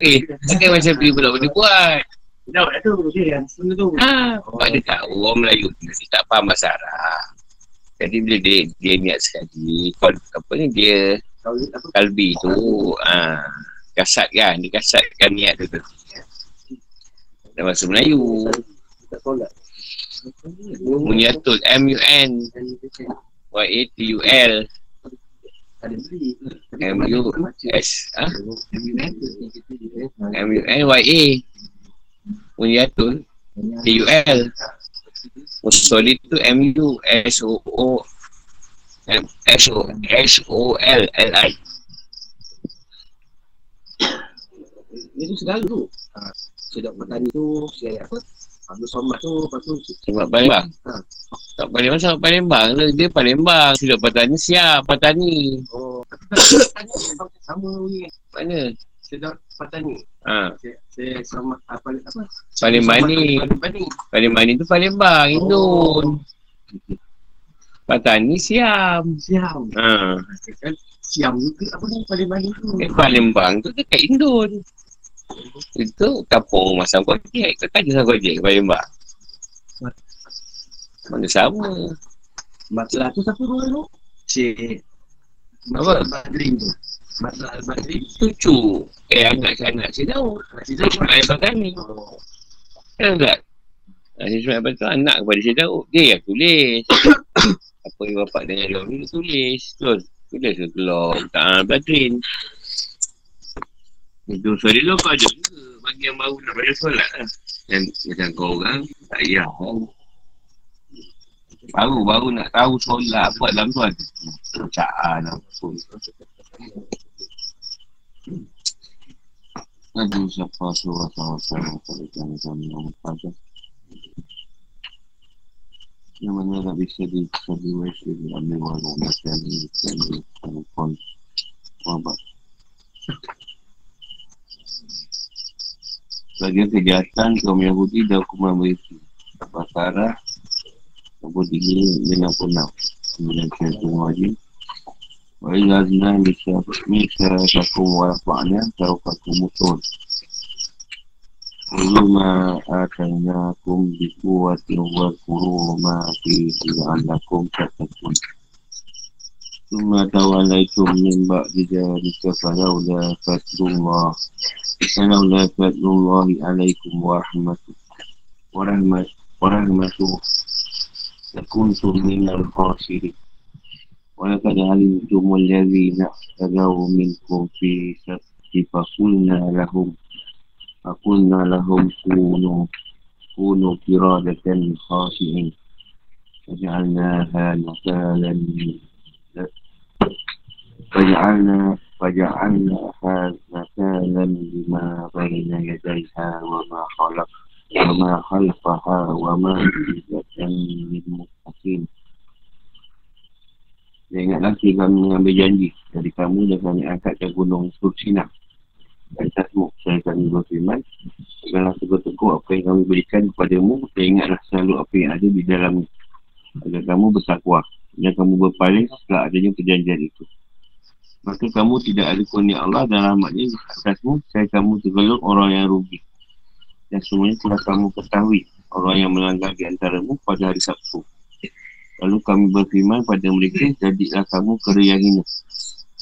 Eh, takkan macam tu pula boleh buat. Dah dah tu dia yang benda tu. Ha, sebab dia tahu orang Melayu dia tak faham bahasa Arab. Jadi bila dia, dia niat sekali, kal, apa ni dia kalbi tu, ha, kasat kan, dia kasatkan niat tu tu. Dalam bahasa Melayu, Tak tolak. Munyatul, M-U-N, Y-A-T-U-L. M-U-S, ha? M-U-N-Y-A, Munyatul, T-U-L, Musolid tu M-U-S-O-O, S-O-S-O-L-L-I. Itu segala tu. Ha, sedap petani tu, saya apa? Abdul Somad tu, lepas tu Sebab Palembang. Ha. Tak Palembang, sebab Palembang lah. Dia Palembang. Sudah petani siap, petani. Oh, memang sama ni. Mana? Sedap petani. Ha, Saya, saya sama apa apa? Palembang ni. Palembang ni tu Palembang, Indon. Petani siam. Siam. Ha. Siam juga apa ni Palembang tu. Eh, Palembang tu dekat Indon. Itu kampung masam Gojek. Kau tanya sama Gojek ke Palembang? Mana sama? Matlah tu siapa dulu tu? Si Apa? Badrin tu. Matlah Al-Badrin. Cucu. Eh, anak-anak saya tahu. Masih Saya cuma ayah petani. Oh. Kan tak? Ha, saya cuma apa tu anak kepada saya tahu. Dia yang tulis. apa yang bapak dengan dia ni tulis. Tulis. Tulis ke keluar. Tak Badrin. Itu suara dia kau ada juga. Bagi yang baru nak baca solat lah. Dan macam kau orang, tak payah. Baru-baru nak tahu solat buat dalam tu ada. Bacaan apa pun. Aduh, siapa suruh sama-sama pada jangan yang pada. Yang mana tak bisa disertifikasi diambil walau macam ni, dan telefon. Wabak. Bagian kejahatan kaum Yahudi dan hukuman mereka. Bakara 63 56 Kemudian saya tunggu lagi Wa ila zina Misa sakum wa rafa'na Tarukakum mutun. Kulu ma ataynakum Bikuwatin wa kuru ma Fihi alakum Tatakun ثم توليتم من بعد ذلك فلولا فضل الله فلولا فضل الله عليكم ورحمته ورحمته ورحمته لكنتم من الخاسرين. ولقد علمتم الذين اعتدوا منكم في سبت فقلنا لهم فقلنا لهم كونوا كونوا قرادة خاسئين. فجعلناها نقالا فجعلنا فجعلناها نكالا لما بين يديها وما خلق وما خلفها وما عزة للمتقين dan ingatlah kita kami mengambil janji dari kamu dan kami angkatkan gunung Sursina dan atasmu saya kami berfirman janganlah tegur-tegur apa yang kami berikan kepadamu dan ingatlah selalu apa yang ada di dalamnya agar kamu bertakwa dan kamu berpaling setelah adanya perjanjian itu maka kamu tidak ada kurnia Allah dan rahmatnya atasmu saya kamu tergelung orang yang rugi dan semuanya telah kamu ketahui orang yang melanggar di antaramu pada hari Sabtu Lalu kami berfirman pada mereka, jadilah kamu kera yang hina.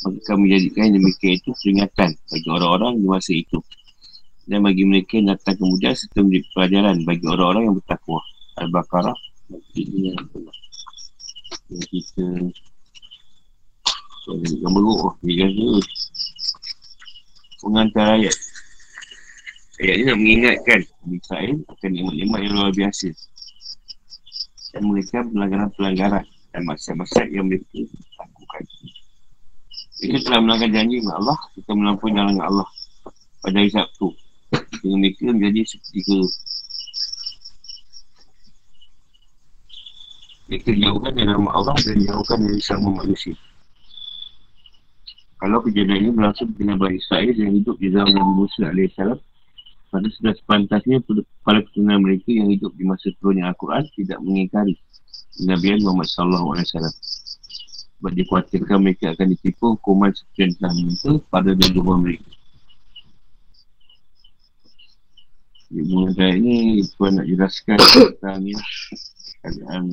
Maka kami jadikan yang demikian itu peringatan bagi orang-orang di masa itu. Dan bagi mereka yang datang kemudian serta menjadi pelajaran bagi orang-orang yang bertakwa. Al-Baqarah. Ini yang kita yang beruk dia kata pengantar ayat ayat ni nak mengingatkan Israel akan nikmat-nikmat yang luar biasa dan mereka pelanggaran-pelanggaran dan maksiat-maksiat yang mereka lakukan. Mereka telah melanggar janji dengan Allah, kita melampaui jalan Allah pada hari Sabtu. Dengan mereka menjadi seperti Mereka jauhkan dari nama Allah dan jauhkan dari sama manusia. Kalau kejadian ini berlangsung dengan Bani Israel yang hidup di zaman Nabi Musa AS, pada sudah sepantasnya para keturunan mereka yang hidup di masa turunnya Al-Quran tidak mengingkari Nabi Muhammad SAW. Sebab dia khawatirkan mereka akan ditipu hukuman seperti yang telah minta pada dua mereka. Mengenai ni Tuan nak jelaskan tentang ni keadaan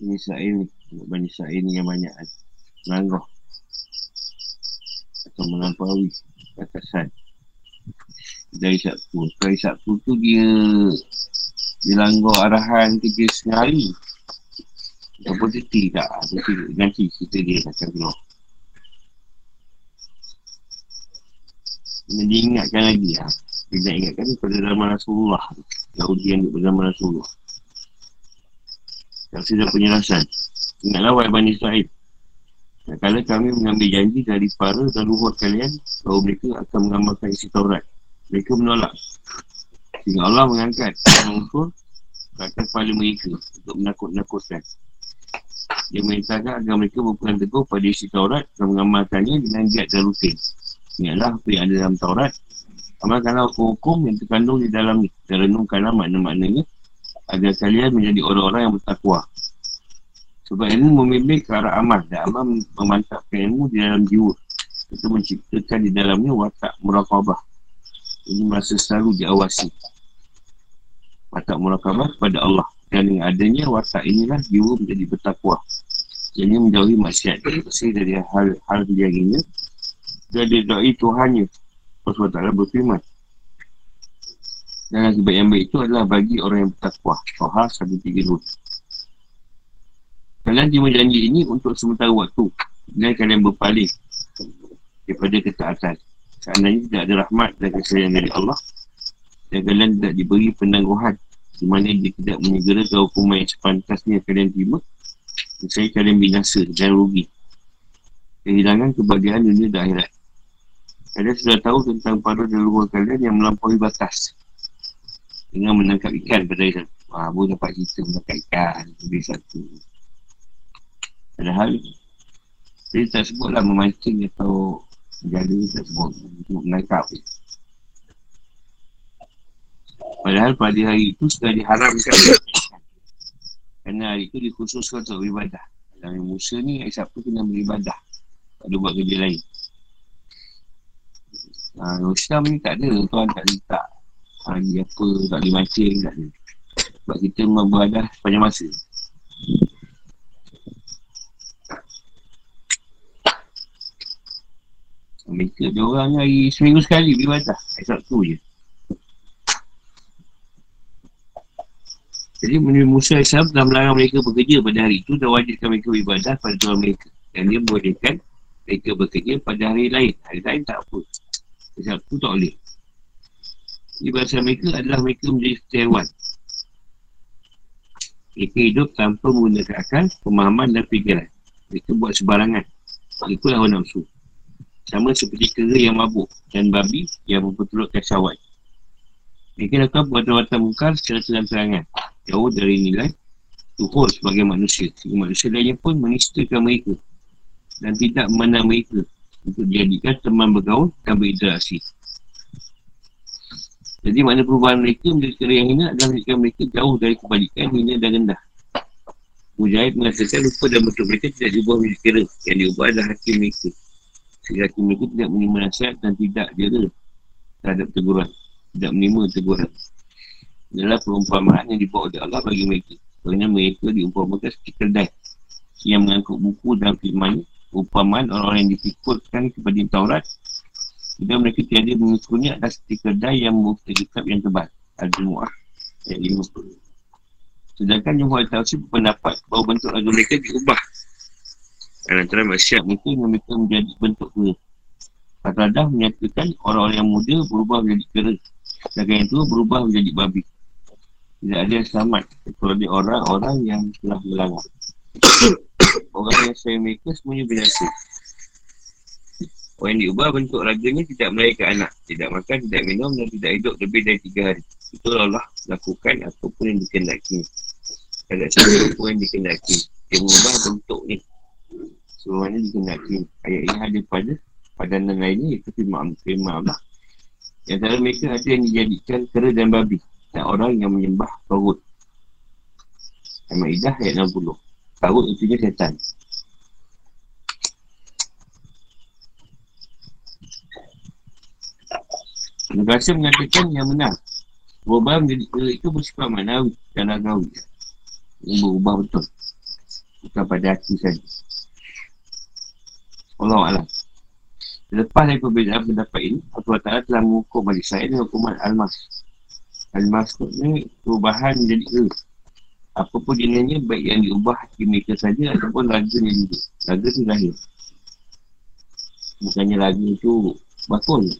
Bani Israel ni. Bani Israel ni yang banyak Melanggar Atau melampaui Batasan Dari Sabtu. Dari Sabtu tu dia Dia langgar arahan kerja sehari. Apa cuti tak? Nanti kita dia akan keluar Kena diingatkan lagi ha. Dia nak ingatkan pada zaman Rasulullah. Yahudi yang duduk zaman Rasulullah Tak sudah penjelasan Ingatlah wahai Bani Israel Kalau kami mengambil janji dari para dan luhur kalian Bahawa mereka akan mengamalkan isi Taurat. Mereka menolak. Sehingga Allah mengangkat Mengukur Kata kepala mereka Untuk menakut-nakutkan. Dia merintahkan agar mereka berpegang teguh pada isi Taurat Dan mengamalkannya dengan giat dan rutin. Ingatlah apa yang ada dalam Taurat. Amalkanlah hukum-hukum yang terkandung di dalam ni. Dan renungkanlah makna-maknanya Agar kalian menjadi orang-orang yang bertakwa. Sebab ilmu membimbing ke arah amal. Dan amal memantapkan ilmu di dalam jiwa. Itu menciptakan di dalamnya watak murakabah Ini masa selalu diawasi. Watak murakabah kepada Allah. Dan dengan adanya watak inilah jiwa menjadi bertakwa. Jadi menjauhi maksiat. Bersih dari hal-hal yang ini. Dia didai Tuhannya Allah SWT berfirman dan akibat yang baik itu adalah bagi orang yang bertakwa. Soha 132 Kalian terima janji ini untuk sementara waktu. Dan kalian berpaling Daripada ketaatan. Seandainya tidak ada rahmat dan kesayang dari Allah. Dan kalian tidak diberi penangguhan. Di mana dia tidak menyegerakan hukuman yang sepantasnya kalian terima. Saya kalian binasa dan rugi. Kehilangan kebahagiaan dunia dan akhirat. Kalian sudah tahu tentang para leluhur kalian yang melampaui batas Dengan menangkap ikan pada hari satu Wah, boleh dapat cerita menangkap ikan pada satu. Padahal Dia tak sebutlah memancing atau Menjaga tak sebut. Untuk menangkap. Padahal pada hari itu sudah diharamkan. Kerana hari itu dikhususkan untuk beribadah. Dalam Musa ni hari Sabtu kena beribadah. Tak ada buat kerja lain. Ha, Islam ni tak ada. Tuan tak letak Hari apa Tak boleh mancing Tak ada Sebab kita beradah Sepanjang masa Mereka dia orang hari seminggu sekali beribadah Hari Sabtu je Jadi menurut Musa Islam telah melarang mereka bekerja pada hari itu dan wajibkan mereka beribadah pada Tuhan mereka. Dan dia membolehkan mereka bekerja pada hari lain. Hari lain tak apa. Sabtu tak boleh Bahasa mereka adalah mereka menjadi setewan Mereka hidup tanpa menggunakan akal, pemahaman dan fikiran. Mereka buat sebarangan. Itulah hawa nafsu. Sama seperti kera yang mabuk dan babi yang memperturutkan syawat Mereka lakukan perbuatan-perbuatan mungkar secara terang-terangan Jauh dari nilai Tuhur sebagai manusia. Sehingga manusia lainnya pun menistakan mereka Dan tidak memandang mereka untuk dijadikan teman bergaul dan berinteraksi. Jadi mana perubahan mereka menjadi kera yang hina adalah menjadikan mereka jauh dari kebalikan hina dan rendah. Mujahid mengatakan lupa dan bentuk mereka tidak diubah menjadi kera yang diubah adalah hati mereka. Sehingga hati mereka tidak menerima nasihat dan tidak jera terhadap teguran. Tidak menerima teguran. Adalah perumpamaan yang dibawa oleh Allah bagi mereka. Kerana mereka diumpamakan seperti kedai yang mengangkut buku dan firman umpamaan orang-orang yang dipikulkan kepada Taurat dan mereka tiada adalah seperti kedai yang membuka kitab yang tebal Al-Jumu'ah ayat 50 sedangkan Jumhur Al-Tawsi berpendapat bahawa bentuk agama mereka diubah. Dan antara masyarakat mungkin yang mereka menjadi bentuk kera Fatladah menyatakan orang-orang yang muda berubah menjadi kera. Sedangkan yang tua berubah menjadi babi. Tidak ada yang selamat kecuali orang-orang yang telah melanggar Orang yang saya mereka semuanya binasa Orang yang diubah bentuk raganya tidak melahirkan anak. Tidak makan, tidak minum dan tidak hidup lebih dari tiga hari. Itu Allah lakukan apapun yang dikendaki. Ada sesuatu yang dikendaki. Dia mengubah bentuk ni. Semuanya dikendaki. Ayat ini ada pada padanan lainnya Itu firman, Allah. Yang antara mereka ada yang dijadikan kera dan babi. Dan orang yang menyembah Tawud Al-Ma'idah ayat 60 Tarut intinya setan Negara mengatakan yang benar. Berubah menjadi uh, itu bersifat manawi dan agawi. Yang berubah betul. Bukan pada hati saja. Allah Allah. Lepas dari perbezaan pendapat ini, Allah Ta'ala telah mengukur bagi saya dengan hukuman Al-Mas. Al-Mas ni perubahan menjadi e. Apa pun jenisnya, baik yang diubah mereka saja ataupun laganya juga. Laga tu lahir. Bukannya lagu tu bakul.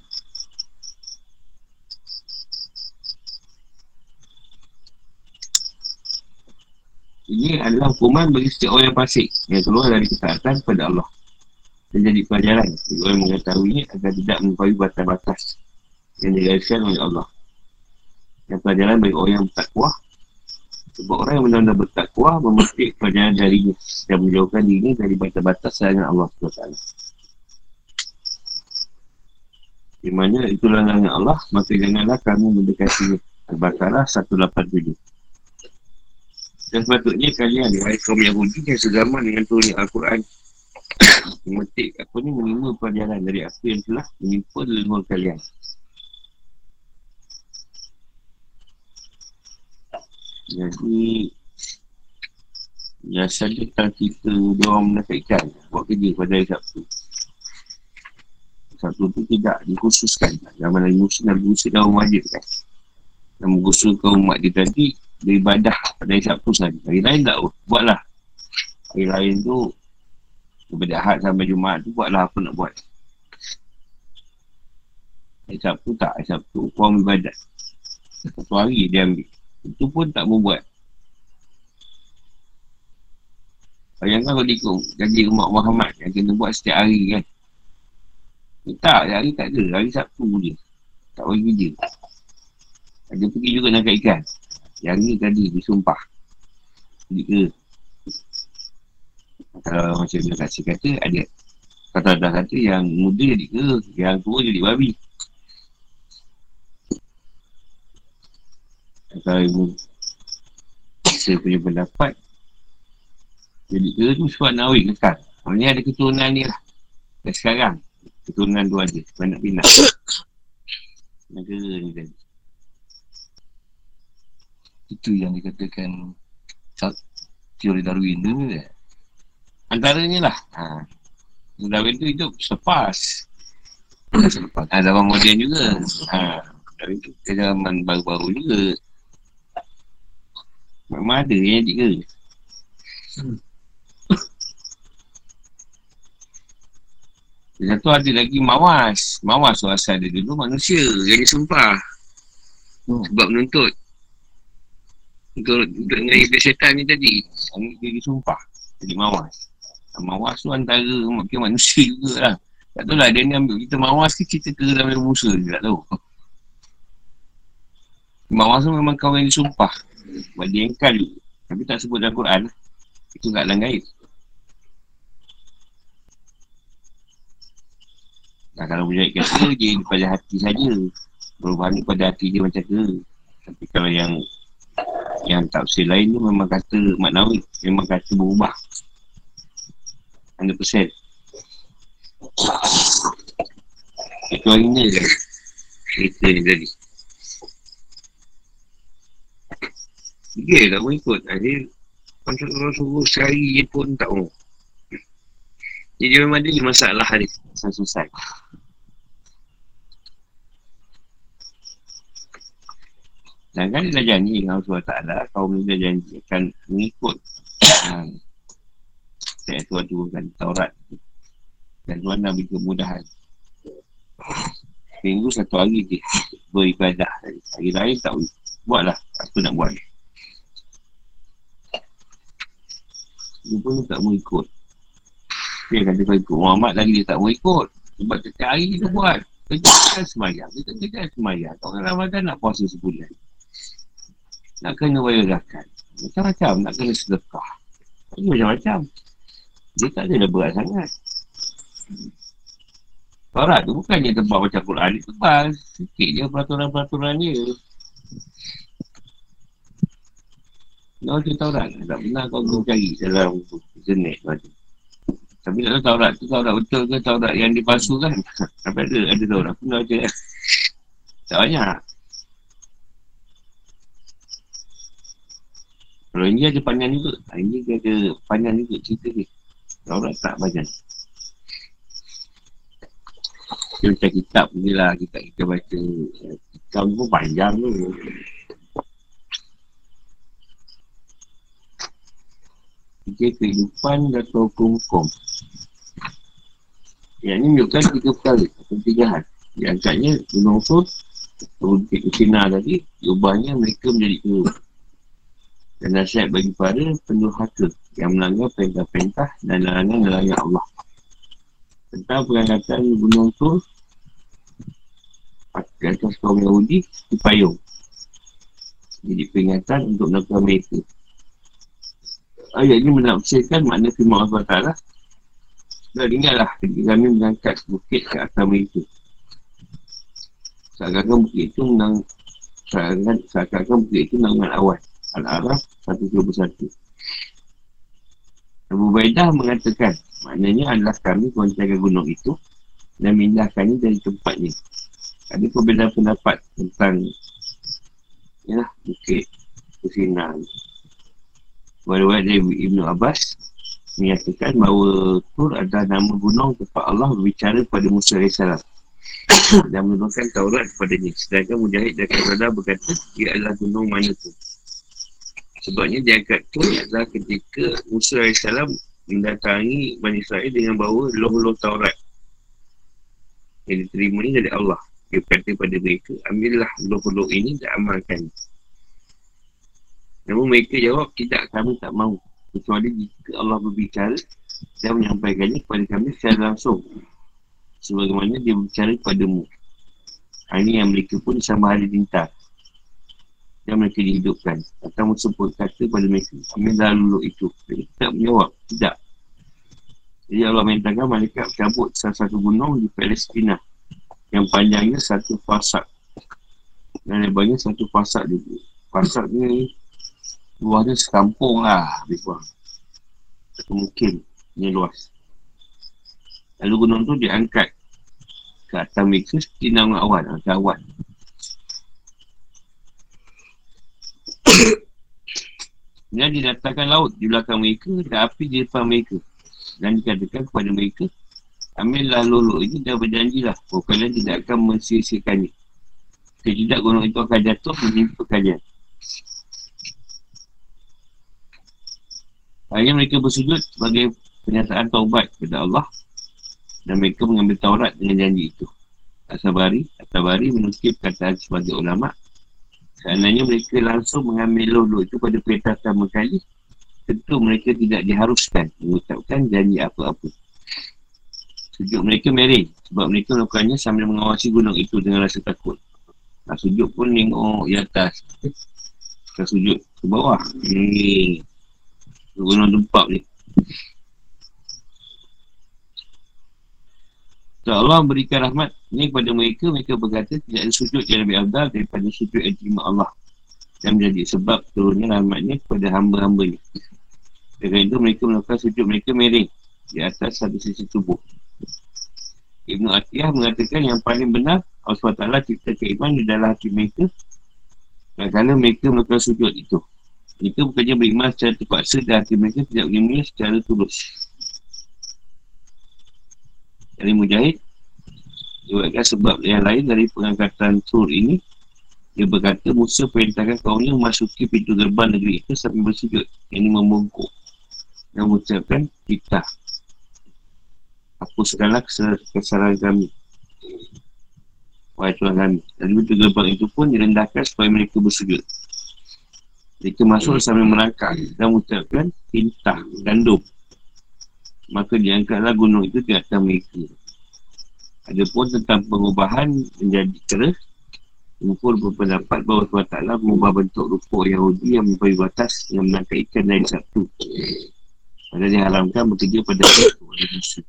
Ini adalah hukuman bagi setiap orang yang pasik yang keluar dari ketaatan kepada Allah dan jadi pelajaran bagi orang mengetahuinya agar tidak mengetahui batas-batas yang digariskan oleh Allah. Yang pelajaran bagi orang yang bertakwa sebab orang yang benar-benar bertakwa memetik pelajaran darinya dan menjauhkan diri dari batas-batas sayangan Allah SWT. Di mana itulah larangan Allah, maka janganlah kamu mendekati Al-Baqarah 187. Dan sepatutnya kalian, wahai kaum Yahudi yang segaman dengan turunnya Al-Quran. Memetik apa ni menerima pelajaran dari apa yang telah menimpa leluhur kalian. Jadi Biasa dia tak kita Dia orang menakaikan Buat kerja pada hari Sabtu. Sabtu tu tidak dikhususkan. Zaman Nabi Musa Nabi Musa dah wajib kan Dan mengusulkan umat dia tadi Beribadah pada hari Sabtu saja Hari lain tak buatlah Hari lain tu daripada Ahad sampai Jumaat tu buatlah apa nak buat. Hari Sabtu tak, hari Sabtu puan ibadat. Satu hari dia ambil. Itu pun tak mau buat. Bayangkan kalau ikut janji umat Muhammad yang kena buat setiap hari kan. Tak, hari tak ada. Hari Sabtu je. Tak bagi kerja. Ada pergi juga nak ikan. Yang ni tadi disumpah. Jadi ke kalau macam dia kasih kata ada kata dah kata yang muda jadi ke yang tua jadi babi. Kalau ibu saya punya pendapat jadi ke tu sebab nawi kekal Maksudnya ada keturunan ni lah. Dan sekarang Keturunan tu ada Banyak pindah. Negara ni tadi Itu yang dikatakan Teori Darwin tu ni Antaranya lah. Ha. Darwin tu hidup selepas. selepas. Ha, zaman moden juga. Ha. Darwin tu ke zaman baru-baru juga. Memang ada yang jadi ke? Hmm. Satu ada lagi mawas. Mawas tu asal dia dulu manusia. Yang sempah. Hmm. Sebab menuntut. Untuk, untuk dengan iblis syaitan ni tadi. Ini dia disumpah. Jadi mawas. Mawas tu antara mungkin manusia juga lah. Tak tahu lah dia ni ambil kita mawas ke kita ke dalam Musa je tak tahu. Mawas tu memang kawan yang disumpah. Dia engkal juga. Tapi tak sebut dalam Quran. Itu kat dalam gaib. Nah, kalau mujaid kata dia pada hati saja. Berubah pada hati dia macam tu. Tapi kalau yang yang tak lain tu memang kata maknawi. Memang kata berubah. 100% Itu hari ni je Cerita ni tadi Dia tak mau ikut Dia Macam suruh sehari je pun tak mau Jadi memang ada masalah hari Selesai Dan kan dia dah janji dengan Allah SWT Kaum ni dah janji akan mengikut saya Tuhan turunkan Taurat. Dan Tuhan nak beri kemudahan. Minggu satu hari je beribadah. Hari lain tak buatlah apa nak buat? Dia pun tak mau ikut. Dia kata kau ikut Muhammad lagi dia tak mau ikut. Sebab setiap hari kita buat. Kerja kan semayang. Kita kerja kan semayang. Orang Ramadan nak puasa sebulan nak kena bayar zakat macam-macam nak kena sedekah macam-macam dia tak ada berat sangat. Taurat tu bukannya tebal macam Quran ni tebal. Sikit je peraturan-peraturan dia. Kau tu Taurat. Tak pernah kau kau cari dalam internet macam tapi tak tahu Taurat tu Taurat betul ke Taurat yang dipalsukan. Sampai ada, ada Taurat. Aku nak cakap. Tak banyak. Kalau ini ada panjang juga. Ini dia ada panjang juga cerita dia. Taurat tak banyak. Dia macam kitab ni lah. Kitab kita baca. Kitab pun panjang tu. Tiga kehidupan dan hukum-hukum. Yang ni menunjukkan tiga perkara. Tiga hal. Yang angkatnya gunung tu. Bukit Kusina tadi. Diubahnya mereka menjadi kedua dan nasihat bagi para penuh haka yang melanggar perintah-perintah dan larangan-larangan Allah. Tentang perangkatan gunung tu di atas kaum Yahudi di payung. Jadi peringatan untuk melakukan mereka. Ayat ini menafsirkan makna firman Allah Ta'ala. Dan ingatlah ketika kami mengangkat bukit ke atas mereka. Seakan-akan bukit itu menang seakan-akan bukit itu menang awal. Al-Araf 121 Abu Baidah mengatakan Maknanya adalah kami Kuantiaga gunung itu Dan mindahkannya dari tempatnya. Ada perbezaan pendapat Tentang Ya Bukit Kusinan Walau dari Ibn Abbas Menyatakan bahawa Tur adalah nama gunung Tempat Allah berbicara pada Musa AS Dan menurunkan Taurat kepadanya. Sedangkan Mujahid dan Kabrada berkata Ia adalah gunung mana tu Sebabnya diangkat tu adalah ketika Musa AS mendatangi Bani Israel dengan bawa loh-loh Taurat. Yang diterima ni dari Allah. Dia berkata pada mereka, ambillah loh-loh ini dan amalkan. Namun mereka jawab, tidak kami tak mahu. Kecuali jika Allah berbicara dan menyampaikannya kepada kami secara langsung. Sebagaimana dia berbicara kepadamu. Ini yang mereka pun sama hari bintang yang mereka dihidupkan. Atau Musa pun kata pada mereka, ambil lalu itu. Mereka tak menjawab, tidak. Jadi Allah mintakan mereka cabut salah satu gunung di Palestina yang panjangnya satu fasak dan lebarnya satu fasak juga. Fasak ni luasnya sekampung lah kurang. Mungkin ni luas. Lalu gunung tu diangkat ke atas mereka seperti nama awan, awan. Dan didatangkan laut di belakang mereka dan api di depan mereka. Dan dikatakan kepada mereka, ambillah lulu ini dan berjanjilah bahawa kalian tidak akan mensisikannya. Jika tidak gunung itu akan jatuh menimpa kalian. Akhirnya mereka bersujud sebagai pernyataan taubat kepada Allah dan mereka mengambil Taurat dengan janji itu. Asabari, Asabari menukir perkataan sebagai ulama' Seandainya mereka langsung mengambil lulu itu pada perintah pertama kali, tentu mereka tidak diharuskan mengucapkan janji apa-apa. Sujud mereka merih sebab mereka melakukannya sambil mengawasi gunung itu dengan rasa takut. Nah, sujud pun tengok di atas. Kita sujud ke bawah. Ni. Gunung tempat ni. Allah berikan rahmat ini kepada mereka, mereka berkata tidak ada sujud yang lebih abdal daripada sujud yang terima Allah. Dan menjadi sebab turunnya rahmatnya kepada hamba-hambanya. Dengan itu mereka melakukan sujud mereka miring di atas satu sisi tubuh. Ibn Atiyah mengatakan yang paling benar Allah SWT cipta keiman di dalam hati mereka kalau mereka melakukan sujud itu. Mereka bukannya beriman secara terpaksa dan hati mereka tidak beriman secara tulus dari Mujahid Diwakilkan sebab yang lain dari pengangkatan sur ini Dia berkata Musa perintahkan kaumnya memasuki pintu gerbang negeri itu sambil bersujud Yang ini membungkuk. Dan mengucapkan kita Hapuskanlah kesalahan kami. Wahai Tuhan kami. Dari pintu gerbang itu pun direndahkan supaya mereka bersujud. Mereka masuk sambil merangkak Dan mengucapkan tintah, gandum. Maka diangkatlah gunung itu di atas mereka. Ada pun tentang pengubahan menjadi keras, Mungkin berpendapat bahawa Allah Ta'ala mengubah bentuk rupa Yahudi yang mempunyai batas yang menangkap ikan dari Sabtu. Padahal diharamkan bekerja pada itu oleh Musa.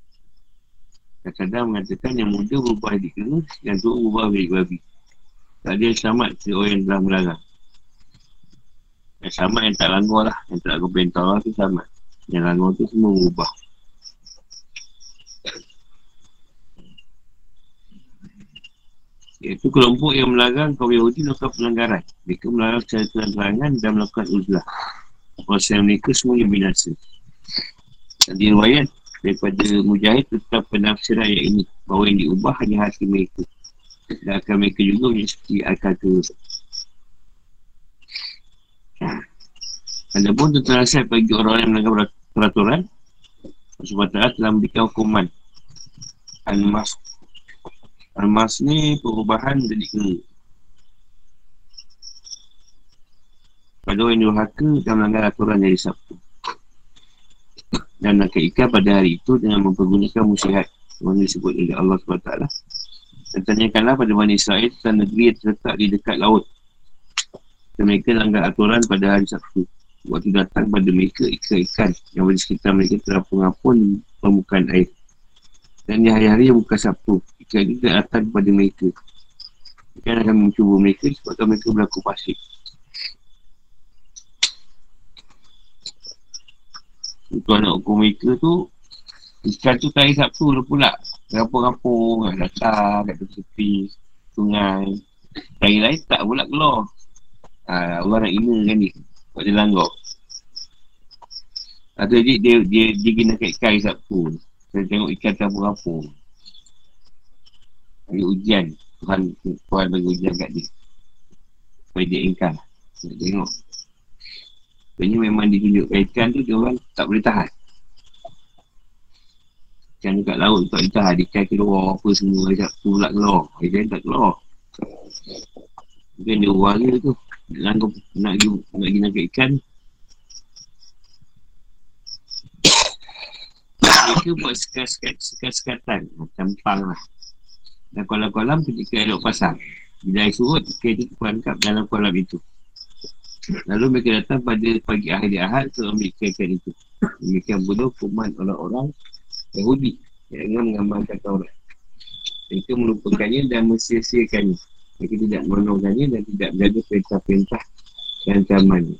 Kadang-kadang mengatakan yang muda berubah di kena, yang tua berubah di babi. Tak ada yang selamat si orang yang telah melarang. Yang selamat yang tak langgar lah. Yang tak langgar perintah Allah tu selamat. Yang langgar tu semua berubah. Iaitu kelompok yang melarang kaum Yahudi melakukan pelanggaran. Mereka melarang secara terang-terangan dan melakukan uzlah. Proses mereka semuanya binasa. Dan di riwayat daripada Mujahid tentang penafsiran ayat ini bahawa yang diubah hanya hati mereka dan akan mereka juga seperti akal tu ada pun tentang nasihat bagi orang yang melanggar peraturan sebab telah memberikan hukuman Al-Mas Al-Mas ni perubahan jadi ke? Pada orang durhaka dan melanggar aturan dari Sabtu. Dan akan ikan pada hari itu dengan mempergunakan musyihat yang disebut oleh Allah SWT dan tanyakanlah pada Bani Israel tentang negeri yang terletak di dekat laut. Dan mereka langgar aturan pada hari Sabtu. Waktu datang pada mereka ikan-ikan yang di sekitar mereka terapung-apung permukaan air. Dan di hari-hari yang bukan Sabtu ikan itu datang kepada mereka. Ikan akan mencuba mereka sebabkan mereka berlaku pasir Untuk anak hukum mereka tu Ikan tu tak Sabtu tu pula. Rampung-rampung kat datang kat tepi sungai. Tari lain tak pula keluar. Ha, Orang nak ina kan ni Buat dia langgar Atau dia, dia, dia, dia kena kat ikan Sabtu. Saya tengok ikan rampung-rampung Ada ujian Tuhan, Tuhan bagi ujian kat dia Supaya dia ingkar Nak tengok Sebenarnya memang ditunjukkan ikan tu dia orang tak boleh tahan. Ikan dekat laut tak boleh tahan. Ikan keluar apa semua. Dia tak pula keluar. Ikan tak keluar. Mungkin dia orang dia tu. Nak pergi, nak pergi, nak pergi nangkap ikan. Mereka buat sekat-sekatan. Macam pang lah. Dan kolam-kolam ketika elok pasang. Bila air surut, itu terperangkap dalam kolam itu. Lalu mereka datang pada pagi hari Ahad untuk ambil ikan itu. Demikian pula kuman orang-orang Yahudi yang mengamalkan Taurat. Mereka melupakannya dan mensiasiakannya. Mereka tidak menolongkannya dan tidak menjaga perintah-perintah dan ancamannya.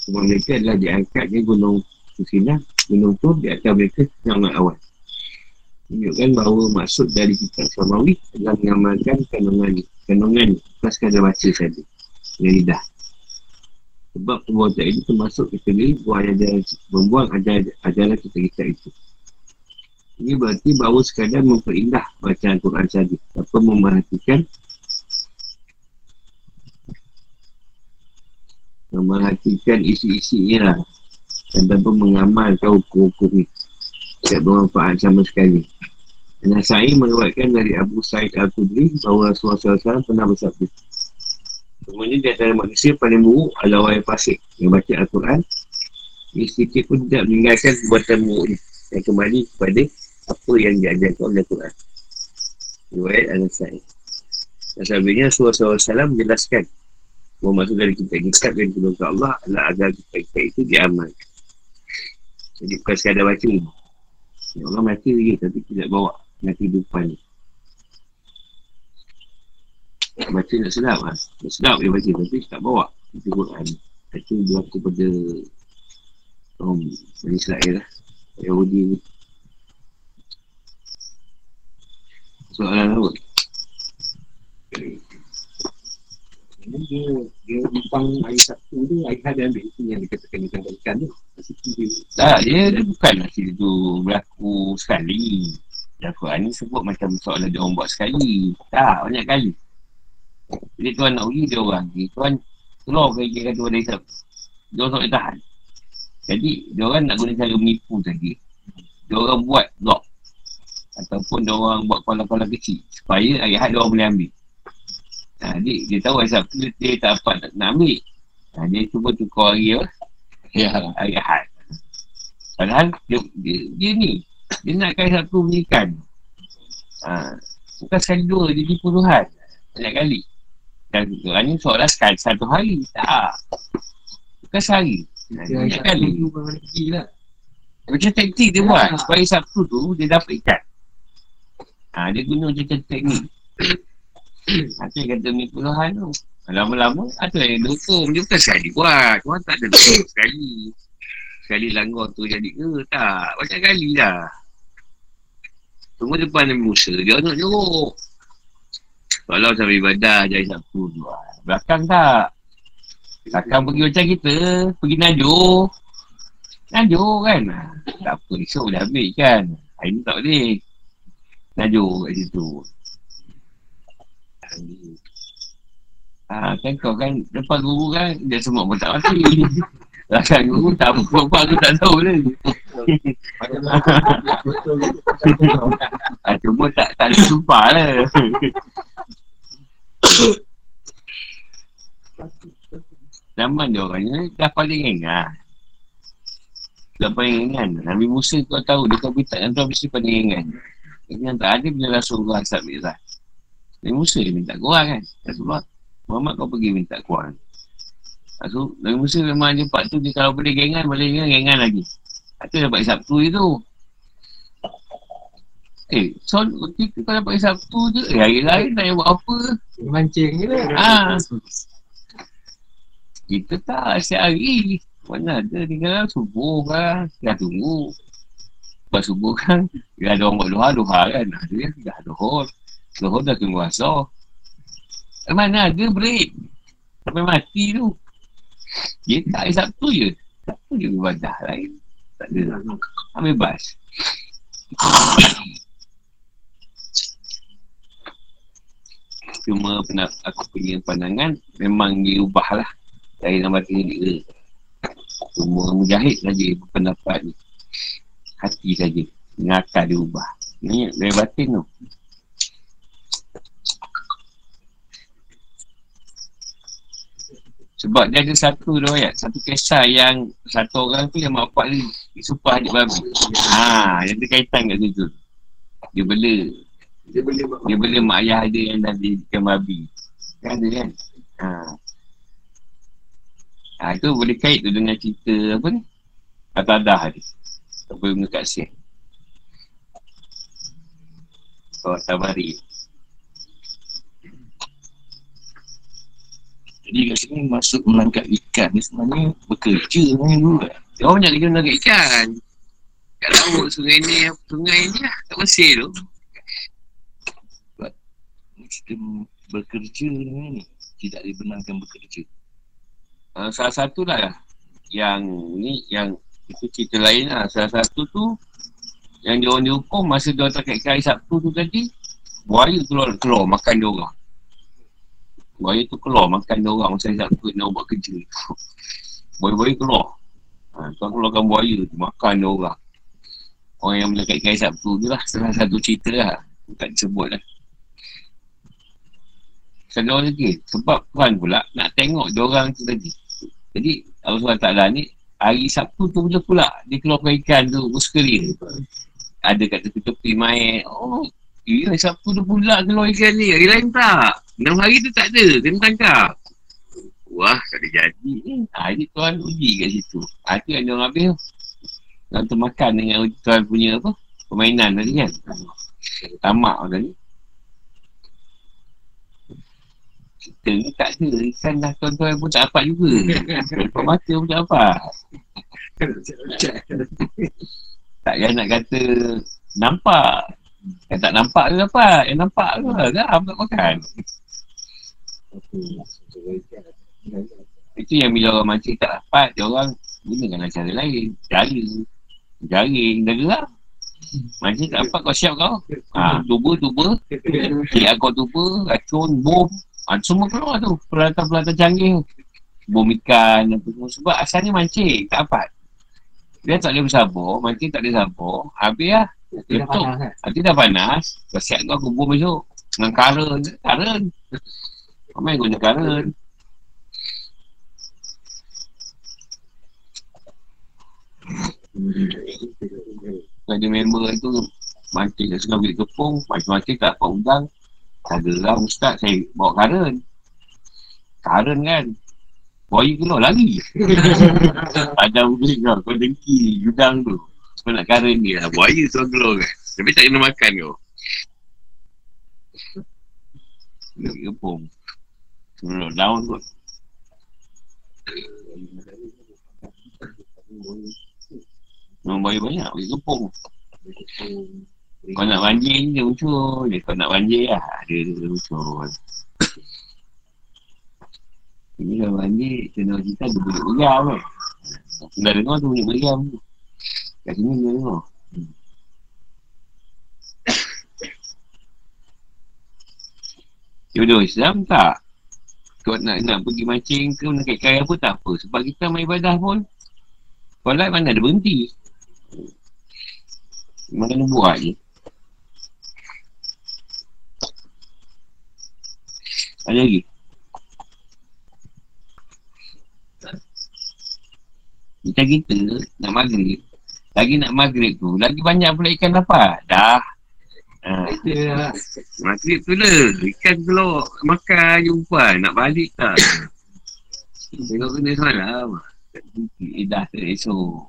Semua mereka adalah diangkatnya gunung Susinah, gunung tu di atas mereka sangat awal. Menunjukkan bahawa maksud dari kitab Samawi adalah mengamalkan kandungan kandungan pas kata baca saja. Dengan lidah. Sebab perbuatan itu termasuk kategori buang ajaran, membuang ajaran, kita kita itu. Ini berarti bahawa sekadar memperindah bacaan Quran saja tanpa memerhatikan memerhatikan isi-isinya lah dan tanpa mengamalkan hukum-hukum ini tidak bermanfaat sama sekali dan saya meruatkan dari Abu Sa'id Al-Qudri bahawa Rasulullah SAW pernah bersabda Semuanya di antara manusia paling buruk adalah orang yang fasik yang baca Al-Quran. Sedikit pun tidak meninggalkan perbuatan buruk ni. Yang kembali kepada apa yang diajarkan oleh Al-Quran. Riwayat Al-Nasai. Dan sebenarnya Rasulullah SAW menjelaskan bahawa maksud dari kita yang kedua ke Allah adalah agar kita itu diamalkan. Jadi bukan sekadar baca. Ya Allah mati lagi tapi tidak bawa nanti depan ni. Baca nak sedap lah. Nak sedap dia baca tapi tak bawa. Itu Quran. Itu berlaku pada kaum Bani Israel lah. Yahudi ni. Soalan apa? Ini dia, dia bintang air satu tu, air ada ambil itu yang dikatakan ikan ikan tu. Tak, dia, dia bukan nasi tu berlaku sekali. Dan Quran ni sebut macam soalan dia orang buat sekali. Tak, banyak kali. Jadi tuan nak uji dia orang ni Tuan keluar ke dia kata dari sab Dia orang tak boleh tahan Jadi dia orang nak guna cara menipu tadi Dia orang buat blok Ataupun dia orang buat kolam-kolam kecil Supaya ayat dia orang boleh ambil ha, Jadi dia tahu asal tu dia tak dapat nak, nak ambil ha, Dia cuba tukar hari ya Ya, hari Ahad Padahal dia, dia, dia ni Dia nak kaya satu menyikan ha, Bukan sekali dua, dia tipu Tuhan Banyak kali dan Quran ni seolah sekali satu hari. Tak. Bukan sehari. Banyak kali. Lah. Macam taktik dia buat. Supaya Sabtu tu dia dapat ikan. Ha, dia guna macam teknik. Nanti kata ni puluhan tu. Lama-lama ada yang dukung. Dia bukan sekali buat. Tuan tak ada dukung sekali. Sekali langgar tu jadi ke? Tak. Banyak kali dah. Semua depan Nabi Musa. Dia nak jeruk. Kalau sampai ibadah jadi Sabtu tu. ah. Belakang tak. Belakang pergi macam kita. Pergi Najur. Najur kan. Tak apa. Esok boleh ambil kan. Hari ni tak boleh. Najur kat situ. Ah, kan kau kan lepas guru kan dia semua pun tak mati. Belakang guru tak apa-apa aku tak tahu lah. Ah, cuma tak tak ada sumpah lah. Zaman dia orang ni dah paling ingat. Dah paling ingat. Nabi Musa kau tahu dia kau minta yang tu mesti paling ingat. Yang tak ada bila Rasulullah Asab Mi'raj. Nabi Musa dia minta korang kan. Rasulullah, Muhammad kau pergi minta korang. Rasul, Nabi Musa memang dia part tu dia kalau boleh gengan, boleh gengan, gengan lagi. Itu dapat Sabtu itu. Eh, so kita kalau dapat Sabtu je, eh, hari lain payah buat apa. Mancing je lah. Ah. Kita tak setiap hari. Mana ada tinggal subuh kan. Dah tunggu. Lepas subuh kan. Dah ada orang buat doha, doha kan. Ada yang dah dohor. Dohor dah tunggu asal. Eh, mana ada break. Sampai mati tu. Dia tak hari Sabtu je. Sabtu je ibadah lain. Tak ada. Tak bebas. Cuma penat, aku punya pandangan memang diubah lah dari nama sendiri. Cuma mujahid saja pendapat ni. Hati saja. Ngakak dia ubah. Ni dari batin tu. Sebab dia ada satu riwayat, satu kisah yang satu orang tu yang mak ni disumpah adik babi. Ha, yang ada kaitan kat situ. Dia bela, Dia boleh buat dia bela mak ayah dia yang dah dijadikan babi. Kan ada kan? Ha. Ha, itu boleh kait tu dengan cerita apa ni? Atadah ni. Apa yang kat Syekh. Oh, Tabari. Jadi kat sini masuk menangkap ikan ni sebenarnya bekerja sebenarnya dulu kan. Dia orang banyak kerja menangkap ikan. Kat laut sungai ni, sungai ni lah. Kat Mesir tu. Sistem bekerja ni tidak dibenarkan bekerja. Uh, salah satu lah yang ni yang itu cerita lain lah. Salah satu tu yang dia orang dihukum masa dia orang tak kat hari Sabtu tu tadi buaya keluar keluar makan dia orang. Buaya tu keluar makan dia orang masa hari Sabtu nak buat kerja. Buaya-buaya keluar. Ha, tuan keluarkan buaya tu makan dia orang. Orang yang melekat hari Sabtu tu lah salah satu cerita lah. Tak disebut lah. Saya orang lagi Sebab Tuhan pula Nak tengok dia orang tu tadi Jadi Allah SWT ni Hari Sabtu tu je pula Dia keluarkan ikan tu Muskeri Ada kat tepi-tepi main Oh Ya Sabtu tu pula keluar ikan ni. Hari lain tak? Enam hari tu tak ada. Kena tangkap Wah tak ada jadi ha, Ini Tuhan uji kat situ. Ha, Itu yang dia orang habis tu Orang tu makan dengan Tuhan punya apa? Permainan tadi kan? Tamak tadi. Kita ni tak ada. Ikan dah tuan-tuan pun tak dapat juga. Lepas mata pun tak dapat. Tak payah nak kata nampak yang tak nampak tu dapat yang nampak tu lah dah tak makan? Itu yang bila orang mancing tak dapat dia orang gunakan cara lain. Cara jaring dah gerak. Mancing tak dapat kau siap kau? Ha, tuba tuba cik akor tuba racun bom. Ha, semua keluar tu. Peralatan-peralatan canggih. Bom ikan sebab asalnya mancing tak dapat. Dia tak boleh bersabar. Mancing tak boleh sabar. Habis lah letup nanti dah panas kau siap kau aku bom besok. Dengan karen karen Ramai guna karen ada member tu mancing kat sungai Bukit Kepung macam-macam tak dapat udang. Tak ada lah ustaz saya bawa karen karen kan. Boy keluar lari. Ada budi kau Kau dengki Udang tu Kau nak karen dia lah Buaya tu keluar kan Tapi tak kena makan kau Nak kepung Keluar daun kot Memang buaya banyak Bagi kepung Kau nak banjir ni dia muncul je. Kau nak banjir lah. Dia, dia, dia muncul. Ini kalau banjir, channel kita ada bunyi meriam kan. Dah dengar tu bunyi meriam tu. Kat sini dia dengar. Jodoh Islam tak? Kau nak nak pergi mancing ke nak kaya apa tak apa. Sebab kita main ibadah pun. Solat mana ada berhenti. Mana nak buat je. Ada lagi? Macam kita nak maghrib. Lagi nak maghrib tu. Lagi banyak pula ikan dapat. Dah. Ha. Maghrib tu lah. Ikan keluar makan jumpa. Nak balik tak? Tengok kena salam. Eh dah tu esok.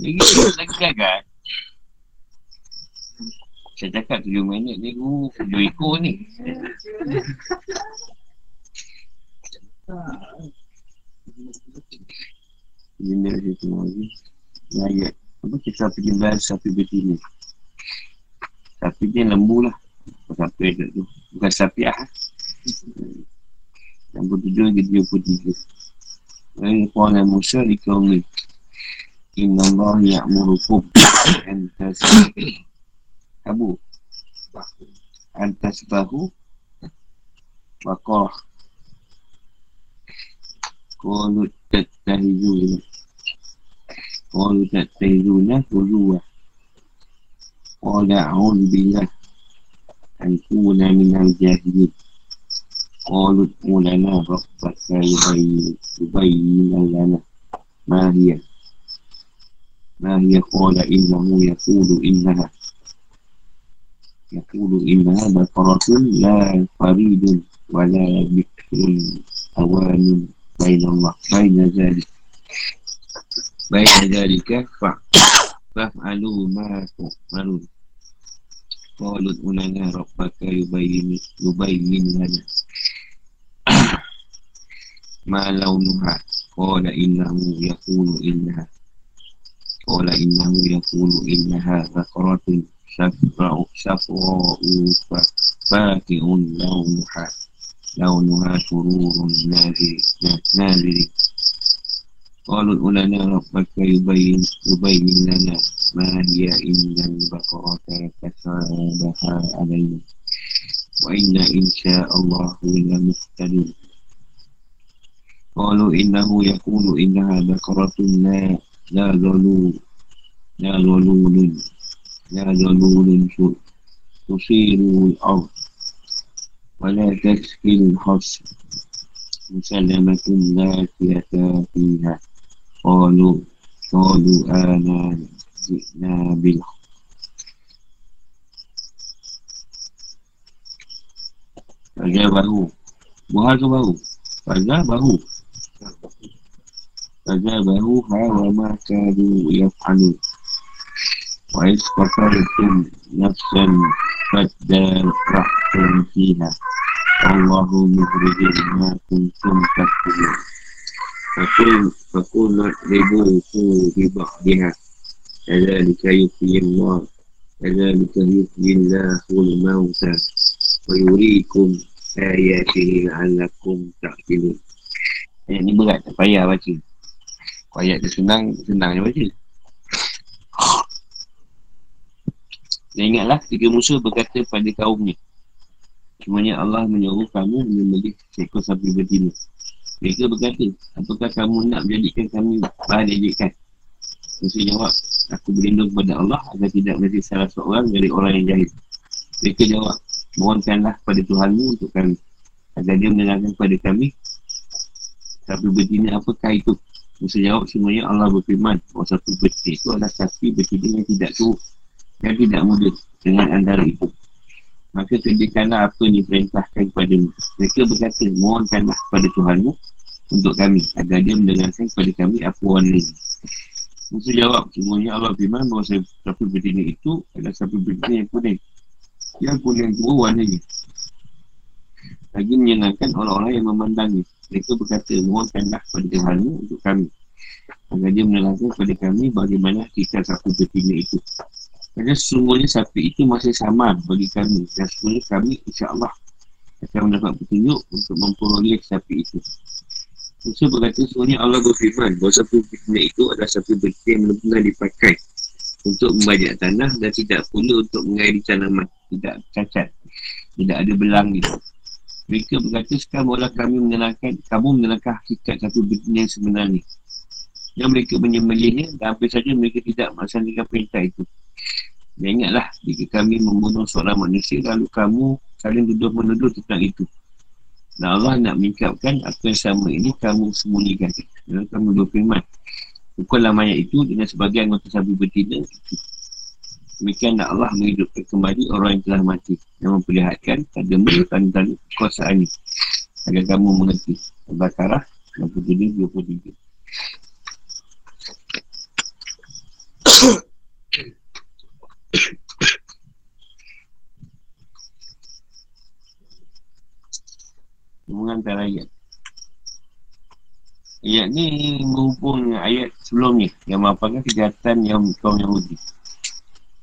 Lagi lagi gagal. Saya cakap tujuh minit ni, uh, tujuh ekor ni. Ini dia tengok lagi. Ayat. Apa pergi belas sapi betina. Sapi dia lembu lah. Sapi tu. Bukan sapi ah. Lembu tujuh ke tujuh puluh tiga. Ini Kuala Musa di kaum ni. Inna Allah ya'murukum. Antas Abu Antas bahu Bakar Qalu tattahizuna Qul ta'tayyuna qulu wa Qul a'ud billah an kuna min al-jahil Qul ulana rabbaka yubayyin lana ma hiya. Ma hiya qala innahu yaqulu innaha. يقول إنها بقرة لا فريد ولا بكر أوان بين الله بين ذلك Baik adalika fa Fa alu maku Malu. Qalut unana rabbaka yubayini Yubayini lana. Ma launuha. Qala innahu yakulu innaha. Qala innahu yakulu innaha Zakratin Safra'u Safra'u Fati'un launuha. Launuha sururun Nazir Nazir نازل قالوا لنا ربك يبين يبين لنا ما هي إن البقرة تشابه علينا وإن إن شاء الله لمهتدون قالوا إنه يقول إنها بقرة لا لا ذلول لا ذلول لا ذلول تصير الأرض ولا تسقي الحصر مسلمة لا Qalu Qalu ana Jikna bil Fajar baru Buhal ke baru? Fajar baru Fajar baru Fajar baru Fajar baru Fajar Wais kafaratum nafsan fadal rahmatina Allahu mukhrijin ma kuntum takdirin Aku Aku nak ribu Aku Ribak Dia. Ada Dikayu Allah Ada Dikayu Billah Mauta Fayurikum Ayatihi Alakum Takfilu Ayat ni berat Tak payah baca. Ayat tu senang Senang je baca. Dan ingatlah ketika Musa berkata pada kaumnya Semuanya Allah menyuruh kamu menyembelih seekor sapi betina. Mereka berkata Apakah kamu nak menjadikan kami bahan ejekan? Musa jawab Aku berlindung kepada Allah agar tidak menjadi salah seorang dari orang yang jahil. Mereka jawab Mohonkanlah pada Tuhanmu untuk kami. Agar dia menerangkan kepada kami Sapi betina apakah itu? Musa jawab semuanya Allah berfirman Bahawa sapi betina itu adalah sapi betina yang tidak tu yang tidak mudah dengan antara itu. Maka kerjakanlah apa yang diperintahkan kepada Mereka berkata, mohonkanlah kepada Tuhanmu untuk kami, agar dia mendengarkan kepada kami apa warna ini. Musa jawab, semuanya Allah firman bahawa sapi betina itu adalah sapi betina yang kuning. Yang kuning itu warnanya. Lagi menyenangkan orang-orang yang memandangnya. Mereka berkata, mohonkanlah kepada Tuhanmu untuk kami. Agar dia menerangkan kepada kami bagaimana kita sapi betina itu. Kerana sesungguhnya sapi itu masih sama bagi kami. Dan sesungguhnya kami insyaAllah akan mendapat petunjuk untuk memperoleh sapi itu. Musa berkata sesungguhnya Allah berfirman bahawa sapi betina itu adalah sapi betina yang benar-benar dipakai untuk membajak tanah dan tidak perlu untuk mengairi tanaman. Tidak cacat. Tidak ada belang gitu. Mereka berkata sekarang boleh kami mengenalkan kamu mengenalkan hakikat satu betina yang sebenarnya. Yang mereka menyembelihnya dan hampir saja mereka tidak melaksanakan perintah itu. Dan ingatlah jika kami membunuh seorang manusia lalu kamu saling duduk menuduh tentang itu. Dan Allah nak meningkatkan apa yang sama ini kamu sembunyikan. Dan kamu berfirman. Hukumlah mayat itu dengan sebagai anggota sabi betina. Demikian Allah menghidupkan kembali orang yang telah mati. Yang memperlihatkan kademu tanda-tanda kekuasaan ini. Agar kamu mengerti. Al-Baqarah 23-23. Mengantar ayat. Ayat ni berhubung dengan ayat sebelum ni Yang merupakan kejahatan yang kaum Yahudi.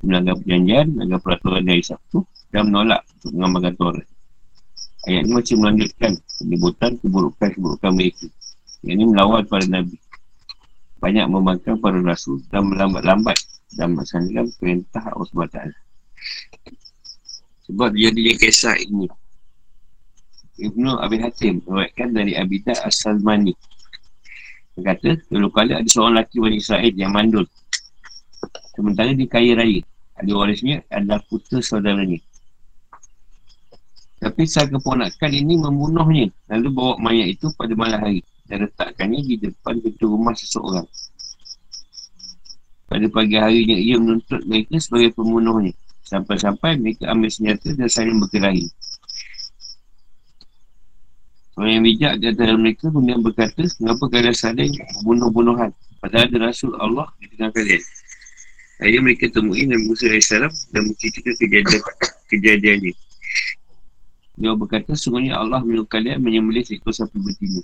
Melanggar perjanjian, melanggar peraturan dari Sabtu Dan menolak untuk mengamalkan Torah Ayat ni masih melanjutkan Penyebutan keburukan-keburukan mereka. Yang ni melawat pada Nabi. Banyak membangkang para Rasul Dan melambat-lambat Dan melaksanakan perintah Allah SWT Sebab dia dia kisah ini Ibnu Abi Hatim Meruatkan dari Abidah As-Salmani. Dia kata Dulu kali ada seorang lelaki wanita Israel yang mandul. Sementara dia kaya raya. Ada warisnya adalah putera saudaranya. Tapi sang keponakan ini membunuhnya. Lalu bawa mayat itu pada malam hari Dan letakkannya di depan pintu rumah seseorang. Pada pagi harinya ia menuntut mereka sebagai pembunuhnya. Sampai-sampai mereka ambil senjata dan saling berkelahi Orang yang bijak di antara mereka kemudian berkata, kenapa kalian saling bunuh-bunuhan? Padahal ada Rasul Allah di tengah kalian. Akhirnya mereka temui Nabi Musa AS dan menceritakan kejadian kejadiannya. Dia berkata, sungguhnya Allah menyuruh kalian menyembelih seekor sapi betina.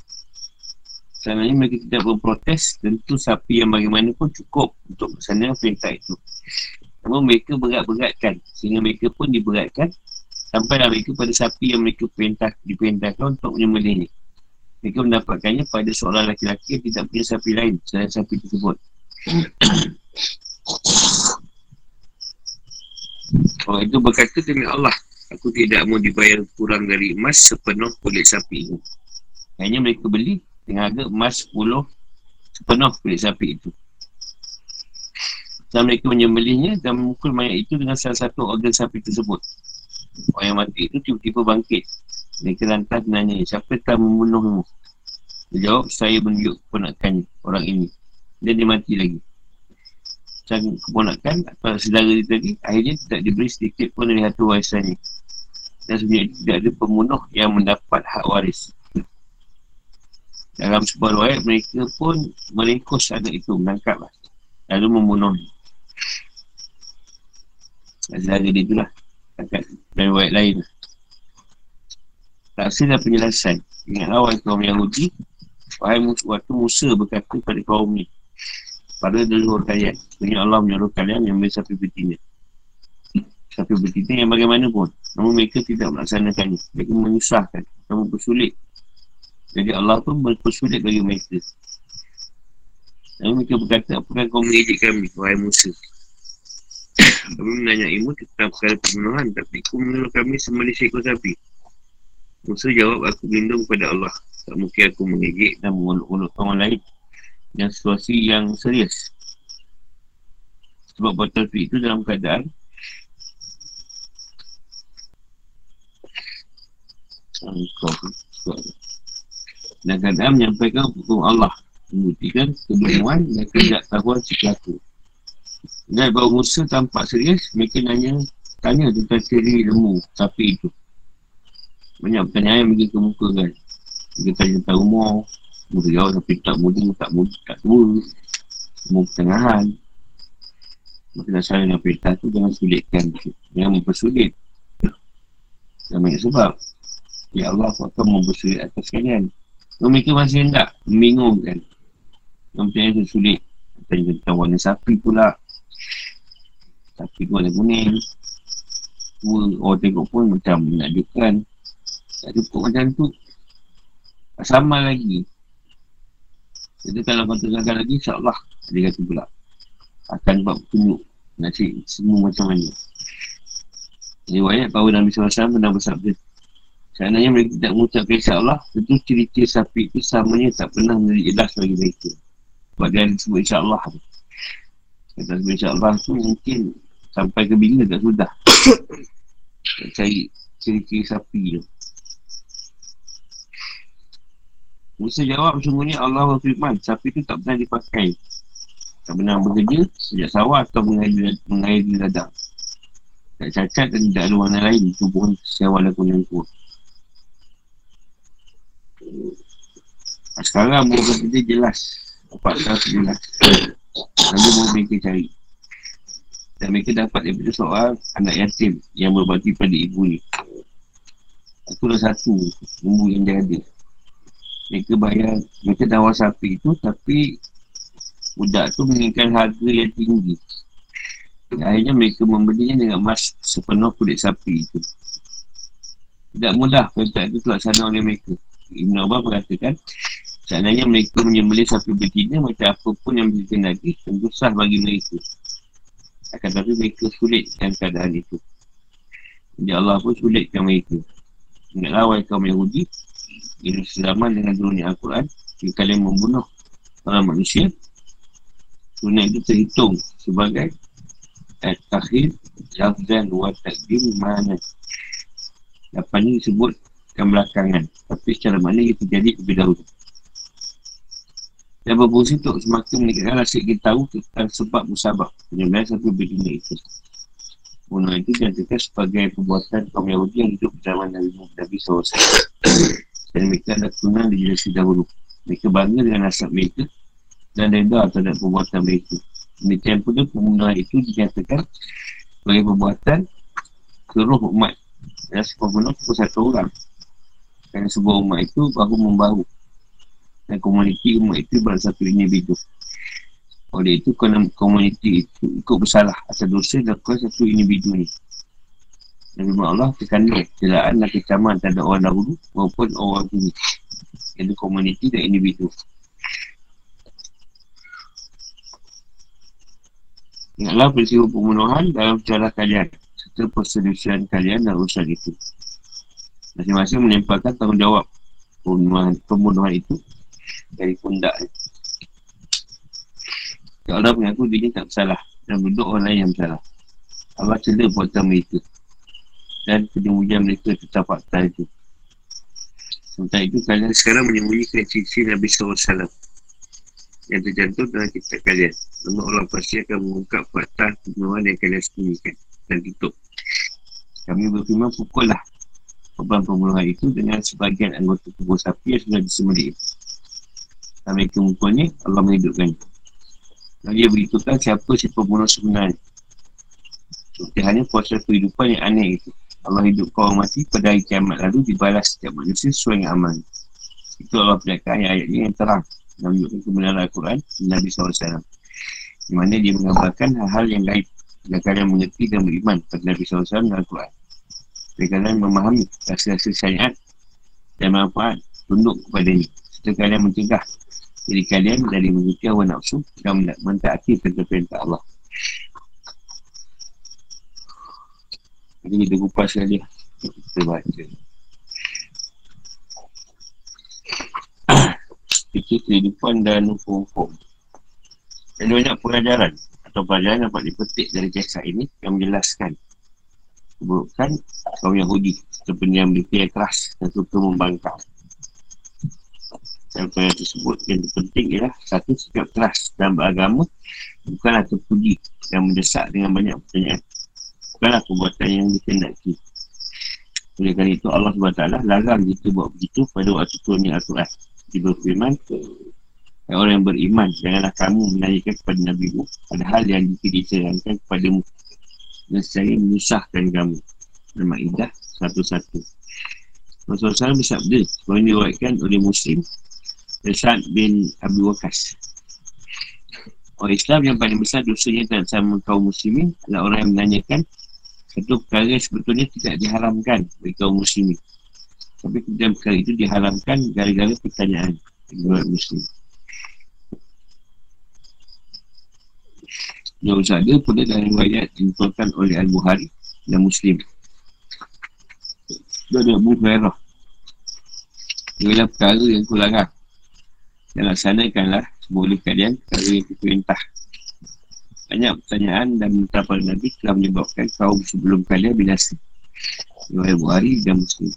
Sebenarnya mereka tidak berprotes, tentu sapi yang bagaimanapun cukup untuk bersandar perintah itu. Namun mereka berat-beratkan, sehingga mereka pun diberatkan Sampailah mereka pada sapi yang mereka perintah, diperintahkan untuk menyembelihnya. Mereka mendapatkannya pada seorang laki-laki yang tidak punya sapi lain selain sapi tersebut. Orang itu berkata demi Allah, aku tidak mau dibayar kurang dari emas sepenuh kulit sapi itu. Hanya mereka beli dengan harga emas 10 sepenuh kulit sapi itu. Dan mereka menyembelihnya dan memukul mayat itu dengan salah satu organ sapi tersebut. Orang yang mati itu tiba-tiba bangkit. Mereka lantas nanya Siapa telah membunuhmu? Dia jawab Saya menunjuk keponakan orang ini. Dan dia mati lagi. Sang keponakan Atau saudara dia tadi Akhirnya tidak diberi sedikit pun Dari harta warisannya Dan sebenarnya tidak ada pembunuh Yang mendapat hak waris. Dalam sebuah riwayat mereka pun meringkus anak itu menangkap lalu membunuh Azhar dia itulah Dekat riwayat lain. Taksir dan penjelasan. Ingat awal kaum Yahudi Wahai waktu Musa berkata pada kaum ni Pada leluhur kalian Sebenarnya Allah menyuruh kalian yang beri sapi betina. Sapi betina yang bagaimanapun Namun mereka tidak melaksanakannya. Mereka menyusahkan Kamu bersulit. Jadi Allah pun bersulit bagi mereka. Namun mereka berkata Apakah kau mengejek kami Wahai Musa kami menanya ilmu tentang perkara pembunuhan Tapi aku menurut kami sembali seekor sapi. Musa jawab aku berlindung kepada Allah. Tak mungkin aku mengejek dan menguluk-uluk orang lain Yang situasi yang serius. Sebab botol itu dalam keadaan Dan keadaan menyampaikan hukum Allah Membuktikan kebenaran dan tahuan si pelaku dan bahawa Musa tampak serius Mereka nanya Tanya tentang ciri lembu Sapi itu Banyak pertanyaan yang pergi ke muka kan. Mereka tanya tentang umur Mereka jawab tapi tak muda Tak muda Tak tua. Umur pertengahan. Maka dasar dengan perintah tu Jangan sulitkan. Jangan mempersulit. Dan banyak sebab. Ya Allah akan mempersulit atas kalian. Mereka masih hendak Membingungkan. Yang pertanyaan tu sulit. Tanya tentang warna sapi pula Tapi tu warna kuning. Dua orang tengok pun macam menakjubkan. Tak cukup macam tu. Tak sama lagi. Jadi kalau kau tengahkan lagi, insyaAllah. Dia kata pula. Akan buat petunjuk. Nak semua macam mana. Riwayat bahawa Nabi SAW pernah bersabda. Seandainya mereka tidak mengucapkan insyaAllah, tentu cerita sapi itu samanya tak pernah menjadi jelas bagi mereka. Sebab dia sebut insyaAllah. Kata sebut insyaAllah tu mungkin sampai ke bila tak sudah. cari cerita sapi tu. Musa jawab sungguhnya Allah berfirman, sapi itu tak pernah dipakai. Tak pernah bekerja sejak sawah atau mengairi ladang. Tak cacat dan tidak ada warna lain tubuh sewa lagu yang kuat. Sekarang kata dia jelas. Empat jelas. Lalu baru mereka cari. Dan mereka dapat daripada soal anak yatim yang berbagi pada ibu ni. Itu dah satu ilmu yang dia ada. Mereka bayar, mereka dawar sapi itu tapi budak tu menginginkan harga yang tinggi. Dan akhirnya mereka membelinya dengan emas sepenuh kulit sapi itu. Tidak mudah perintah itu terlaksana oleh mereka. Ibn Abbas mengatakan, seandainya mereka menyembelih sapi betina macam apa pun yang mereka lagi, tentu sah bagi mereka. Akan tapi mereka sulitkan keadaan itu. Jadi Allah pun sulitkan mereka. Ingatlah wahai kaum Yahudi, ini selaman dengan dunia Al-Quran, jika kalian membunuh orang manusia, sunat itu terhitung sebagai At-Takhir Lafzan wa Takdim Mana Lapan ini disebutkan belakangan Tapi secara mana ia terjadi lebih dahulu Dan berfungsi untuk semakin meningkatkan rasa kita tahu tentang sebab musabak Penyembelian satu betina itu Bunuh itu diantarkan sebagai perbuatan kaum Yahudi yang hidup zaman Nabi Nabi SAW Dan mereka ada keturunan dijelaskan dahulu Mereka bangga dengan nasab mereka Dan reda terhadap perbuatan mereka Demikian pula pembunuhan itu dinyatakan sebagai perbuatan seluruh umat. Dan pembunuh pun satu orang. Kerana sebuah umat itu baru membahu. Dan komuniti umat itu berada satu individu. Oleh itu, komuniti itu ikut bersalah atas dosa dan kuasa satu individu ni. Dan firman Allah terkandung celaan dan kecaman terhadap orang dahulu maupun orang ini. Iaitu komuniti dan individu. Ingatlah peristiwa pembunuhan dalam sejarah kalian serta perselisihan kalian dalam urusan itu. Masing-masing menempelkan tanggungjawab pembunuhan, pembunuhan itu dari pundak Ya Allah mengaku dirinya tak bersalah dan duduk orang lain yang bersalah. Allah cela buatan mereka dan penyembunyian mereka tetap fakta itu. Sementara itu kalian sekarang menyembunyikan sisi Nabi SAW yang terjantung dalam kitab kalian. Namun Allah pasti akan mengungkap fakta pembunuhan yang kalian sembunyikan dan tutup. Kami berfirman pukullah korban pembunuhan itu dengan sebagian anggota tubuh sapi yang sudah disembelih itu. Dan mereka mukulnya, Allah menghidupkan. Dan dia beritahukan siapa si pembunuh sebenarnya. Seperti hanya proses kehidupan yang aneh itu. Allah hidup kau mati pada hari kiamat lalu dibalas setiap manusia sesuai dengan amal. Itu Allah perlihatkan ayat-ayatnya yang terang dan menunjukkan kebenaran Al-Quran Nabi SAW di mana dia menggambarkan hal-hal yang lain dan kalian mengerti dan beriman pada Nabi SAW dan Al-Quran dan kalian memahami rasa-rasa syariat dan manfaat tunduk kepada ini serta kalian mencegah diri kalian dari mengikuti awal nafsu dan mentaati perintah-perintah Allah jadi kita kupas sekali kita baca fikir kehidupan dan hukum-hukum. Dan banyak pengajaran atau pelajaran dapat dipetik dari kisah ini yang menjelaskan keburukan kaum Yahudi seperti yang yang keras dan suka membangkang. Yang tersebut yang terpenting ialah satu sikap keras dan beragama bukanlah terpuji dan mendesak dengan banyak pertanyaan. Bukanlah perbuatan yang dikendaki. Oleh kerana itu Allah SWT larang kita buat begitu pada waktu turunnya Al-Quran dia berfirman orang yang beriman janganlah kamu menanyakan kepada Nabi mu padahal yang jika dicerahkan kepadamu dan saya menyusahkan kamu Al-Ma'idah satu-satu Rasulullah SAW bersabda sebagai diriwayatkan oleh Muslim Rasad bin Abu Waqas Orang Islam yang paling besar dosanya tak sama kaum muslimin adalah orang yang menanyakan satu perkara sebetulnya tidak diharamkan bagi kaum muslimin. Tapi kemudian perkara itu diharamkan gara-gara pertanyaan orang muslim. Yang ada pula dalam riwayat dituangkan oleh Al-Buhari dan Muslim. Dia ada Abu Hurairah. Dia adalah perkara yang kularang. Dan laksanakanlah boleh kalian perkara yang diperintah. Banyak pertanyaan dan minta pada Nabi telah menyebabkan kaum sebelum kalian binasa. Riwayat Buhari dan Muslim.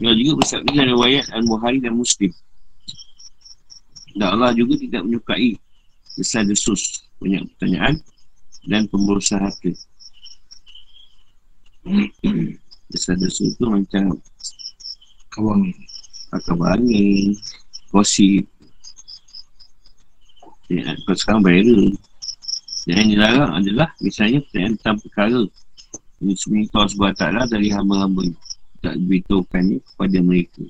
Dia juga bersabda dalam riwayat Al-Buhari dan Muslim. Dan Allah juga tidak menyukai besar desus, banyak pertanyaan dan pemberusaha hati. Besar desus itu macam Kawang kabar angin, gosip. Ya, kalau sekarang viral. Yang dilarang adalah misalnya pertanyaan tentang perkara ini sebenarnya Allah SWT dari hamba-hamba tak beritahukannya kepada mereka.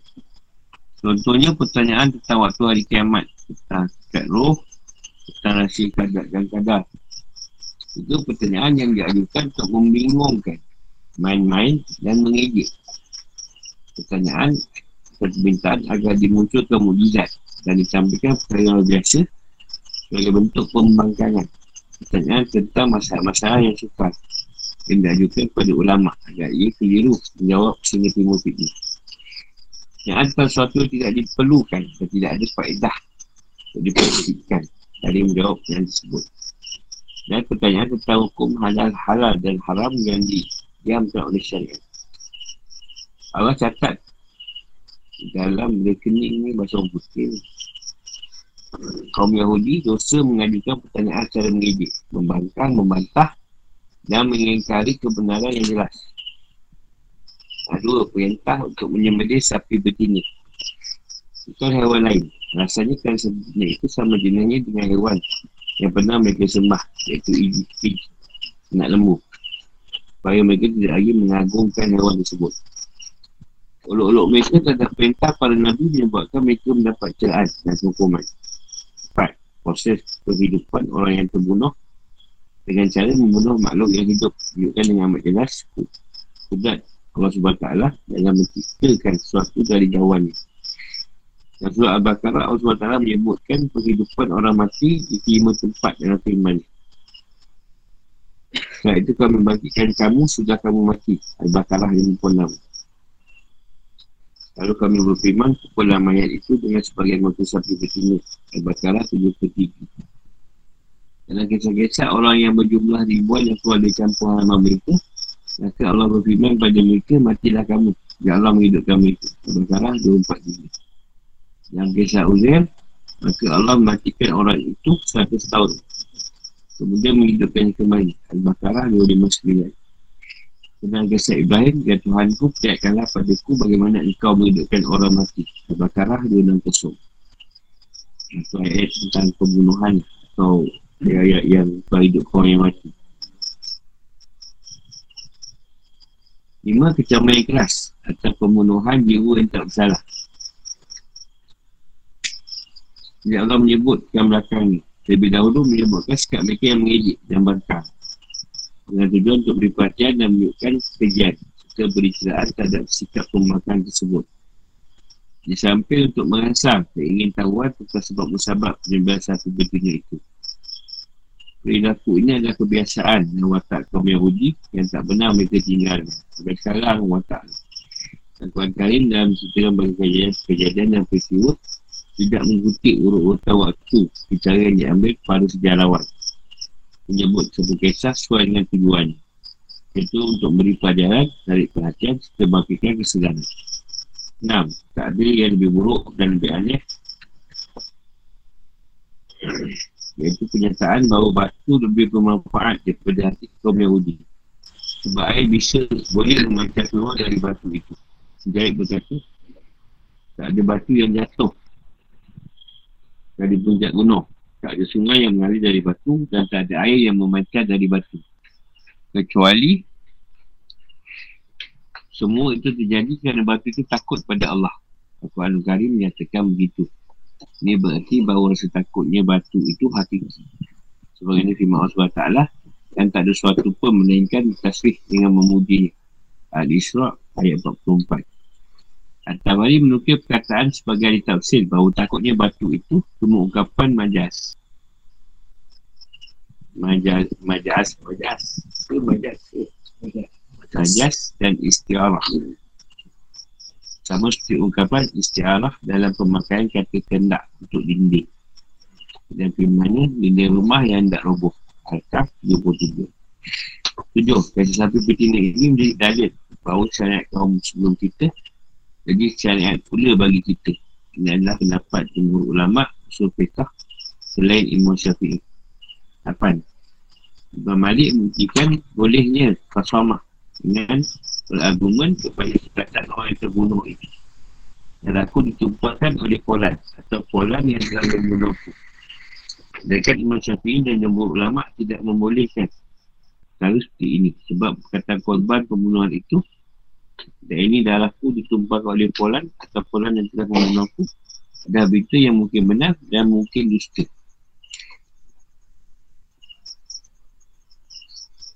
Contohnya pertanyaan tentang waktu hari kiamat, tentang kat roh, tentang rahsia kadar dan kadar. Itu pertanyaan yang diajukan untuk membingungkan, main-main dan mengejek. Pertanyaan permintaan agar dimunculkan mujizat dan disampaikan perkara biasa sebagai bentuk pembangkangan. Pertanyaan tentang masalah-masalah yang sukar yang diajukan kepada ulama agar ia keliru menjawab sehingga timur fitnah. Yang ada sesuatu tidak diperlukan dan tidak ada faedah untuk diperhatikan dari menjawab yang tersebut. Dan pertanyaan tentang hukum halal-halal dan haram yang diamkan oleh syariat. Allah catat dalam rekening ni bahasa orang putih. Kaum Yahudi dosa mengajukan pertanyaan secara mengejek. Membangkang, membantah dan mengingkari kebenaran yang jelas. Dua perintah untuk menyembelih sapi betina. Bukan hewan lain. Rasanya kan sebenarnya itu sama jenisnya dengan hewan yang pernah mereka sembah iaitu iji, nak lembu supaya mereka tidak lagi mengagungkan hewan tersebut Olok-olok mereka terhadap perintah para Nabi menyebabkan mereka mendapat celaan dan hukuman. Empat, proses kehidupan orang yang terbunuh dengan cara membunuh makhluk yang hidup. Tunjukkan dengan amat jelas. Kudat Allah SWT dalam menciptakan sesuatu dari jawabannya. Dan surah Al-Baqarah Allah SWT menyebutkan kehidupan orang mati di lima tempat dalam firman. Setelah itu kami bagikan kamu sudah kamu mati. Al-Baqarah 56. Lalu kami berfirman kepada mayat itu dengan sebagian motor sapi betina. Al-Baqarah 73. Dalam kisah-kisah orang yang berjumlah ribuan yang keluar dari campur halaman mereka, maka Allah berfirman pada mereka, matilah kamu. Ya Allah menghidupkan mereka. Al-Baqarah 24. Dalam kisah Uzair, maka Allah mematikan orang itu 100 tahun. Kemudian menghidupkan kembali. Al-Baqarah 259. Dengan kisah Ibrahim, Ya Tuhanku, percayakanlah padaku bagaimana engkau menghidupkan orang mati. Al-Baqarah 260. Itu ayat tentang pembunuhan atau ayat yang kau hidup kau yang mati. Lima, kecaman yang keras atau pembunuhan jiwa yang tak bersalah. Jadi Allah menyebutkan belakang ni. Lebih dahulu menyebutkan sikap mereka yang mengejek dan bantah dengan tujuan untuk beri perhatian dan menunjukkan kejian serta beri terhadap sikap pembangkangan tersebut. Di samping untuk merangsang keingin tahuan tentang sebab musabab penyembahan satu betunya itu. Perilaku ini adalah kebiasaan dan watak kaum Yahudi yang tak benar mereka tinggal. Sampai sekarang watak. Dan Karim dalam ceritakan bagi kejadian, kejadian dan peristiwa tidak mengutip urut-urutan waktu bicara yang diambil pada sejarawan. Menyebut satu kisah sesuai dengan tujuan. Itu untuk beri pelajaran dari perhatian serta bangkitkan kesedaran. Enam tak ada yang lebih buruk dan lebih aneh. Iaitu kenyataan bahawa batu lebih bermanfaat daripada hati kaum Yahudi. Sebab air bisa boleh memancar keluar dari batu itu. Sejarah berkata tak ada batu yang jatuh dari puncak gunung tak ada sungai yang mengalir dari batu dan tak ada air yang memancar dari batu. Kecuali semua itu terjadi kerana batu itu takut pada Allah. Al-Quran Karim menyatakan begitu. Ini berarti bahawa rasa takutnya batu itu hakiki. Sebab ini firman Allah SWT dan tak ada suatu pun melainkan tasbih dengan memuji Al-Isra' ayat 44. At-Tabari menukir perkataan sebagai ahli tafsir bahawa takutnya batu itu semua ungkapan majas. Majas, majas, majas. Itu majas. Majas dan istiarah. Sama seperti ungkapan istiarah dalam pemakaian kata kendak untuk dinding. Dan firmannya dinding rumah yang tidak roboh. Al-Kaf 23. Tujuh, kasih sampai betina ini menjadi dalil bahawa syariat kaum sebelum kita jadi syariat pula bagi kita. Ini adalah pendapat jumhur ulama usul fiqah selain Imam Syafi'i. Lapan. Ibn Malik membuktikan bolehnya kasamah dengan berargumen kepada sekatan orang yang terbunuh ini. Dan aku ditumpahkan oleh Polan atau Polan yang telah membunuhku Dekat Imam Syafi'i dan jumhur ulama tidak membolehkan Cara seperti ini Sebab perkataan korban pembunuhan itu Dan ini darahku ditumpahkan oleh Polan Atau Polan yang telah membunuh aku Ada berita yang mungkin benar Dan mungkin dusta.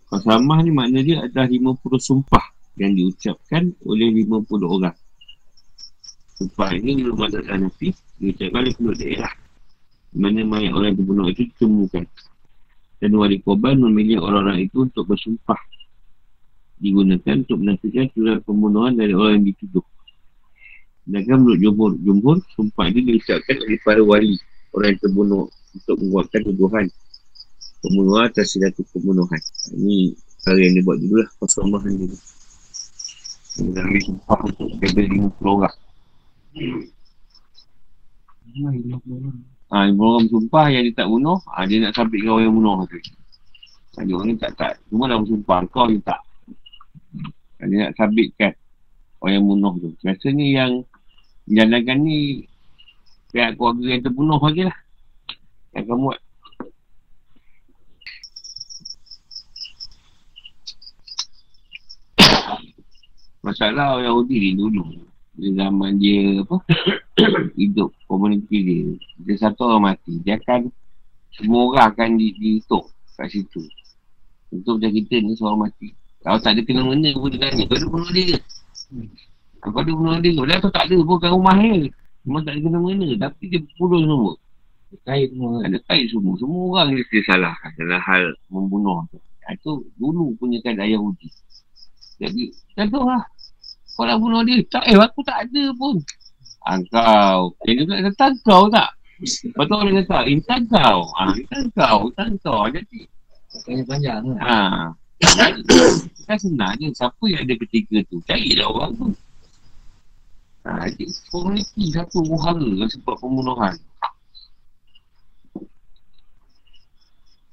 Qasamah ni makna dia adalah 50 sumpah Yang diucapkan oleh 50 orang. Sumpah ini belum ada Nabi Diucapkan oleh penduduk daerah. Mana mayat orang yang dibunuh itu ditemukan. Dan wali korban memilih orang-orang itu untuk bersumpah digunakan untuk menafikan surat pembunuhan dari orang yang dituduh Sedangkan menurut jumhur, jumhur sumpah ini diucapkan oleh para wali orang yang terbunuh untuk menguatkan tuduhan pembunuhan atas satu pembunuhan. Ini cara yang dia buat dulu lah, kosong dulu. Dia ambil sumpah untuk kata 50 orang. Ha, orang bersumpah yang dia tak bunuh, ha, dia nak dengan orang yang bunuh tu. Ha, dia orang ni tak, tak. Semua dah bersumpah, kau yang tak. Dia nak sabitkan orang yang bunuh tu. Biasanya yang jalankan ni pihak keluarga yang terbunuh lagi lah. Yang kamu buat. Masalah orang Yahudi ni dulu di zaman dia apa hidup komuniti dia dia satu orang mati dia akan semua orang akan di, dihitung kat situ untuk macam kita ni seorang mati kalau tak ada kena mana pun dia tanya kau ada bunuh dia kau ada bunuh dia dia tu tak ada pun kat rumah dia memang tak ada kena mana tapi dia bunuh semua kait semua ada kait semua semua orang dia, dia salah dalam hal membunuh tu itu dulu punya kan ayah uji jadi tak tahu lah kau nak bunuh dia. Tak, eh aku tak ada pun. Engkau. Ah, Yang dia kata kau tak. Lepas tu orang kata, intan kau. Ah, intan kau, intan kau. Jadi. Panjang-panjang kan? Ha. Kan je. Siapa yang ada ketiga tu? Carilah orang tu. Ha, jadi komuniti satu buhara sebab pembunuhan.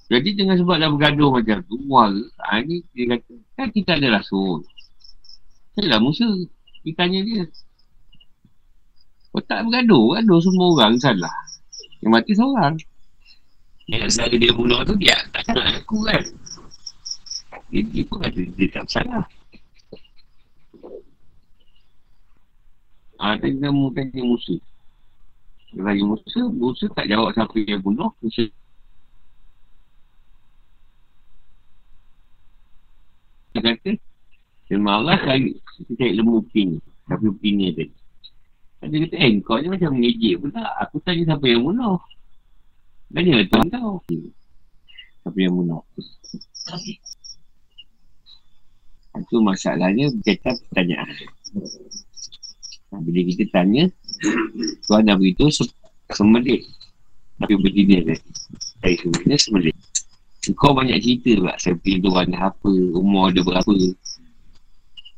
Jadi dengan sebab dah bergaduh macam tu, buhara, ha, ni dia kata, kan kita ada rasul. Saya lah Musa Dia tanya dia Kau tak bergaduh Gaduh semua orang salah Yang mati seorang Yang saya dia bunuh tu Dia tak nak aku kan Dia, dia pun kata Dia tak salah. Ah, tadi kamu tanya Musa. Dia tanya Musa Musa tak jawab siapa yang bunuh Musa Dia kata Firman Allah cari cari lembu pin Tapi pin ni tadi. Dia kata eh kau ni macam mengejek pula. Aku tanya siapa yang bunuh. Dan dia kata kau Siapa yang bunuh Itu masalahnya Berkaitan pertanyaan. Nah, Bila kita tanya Tuan dah beritahu Semelit Tapi berdiri tadi Saya sebenarnya semelit kau banyak cerita pula Seperti tu orang apa Umur dia berapa.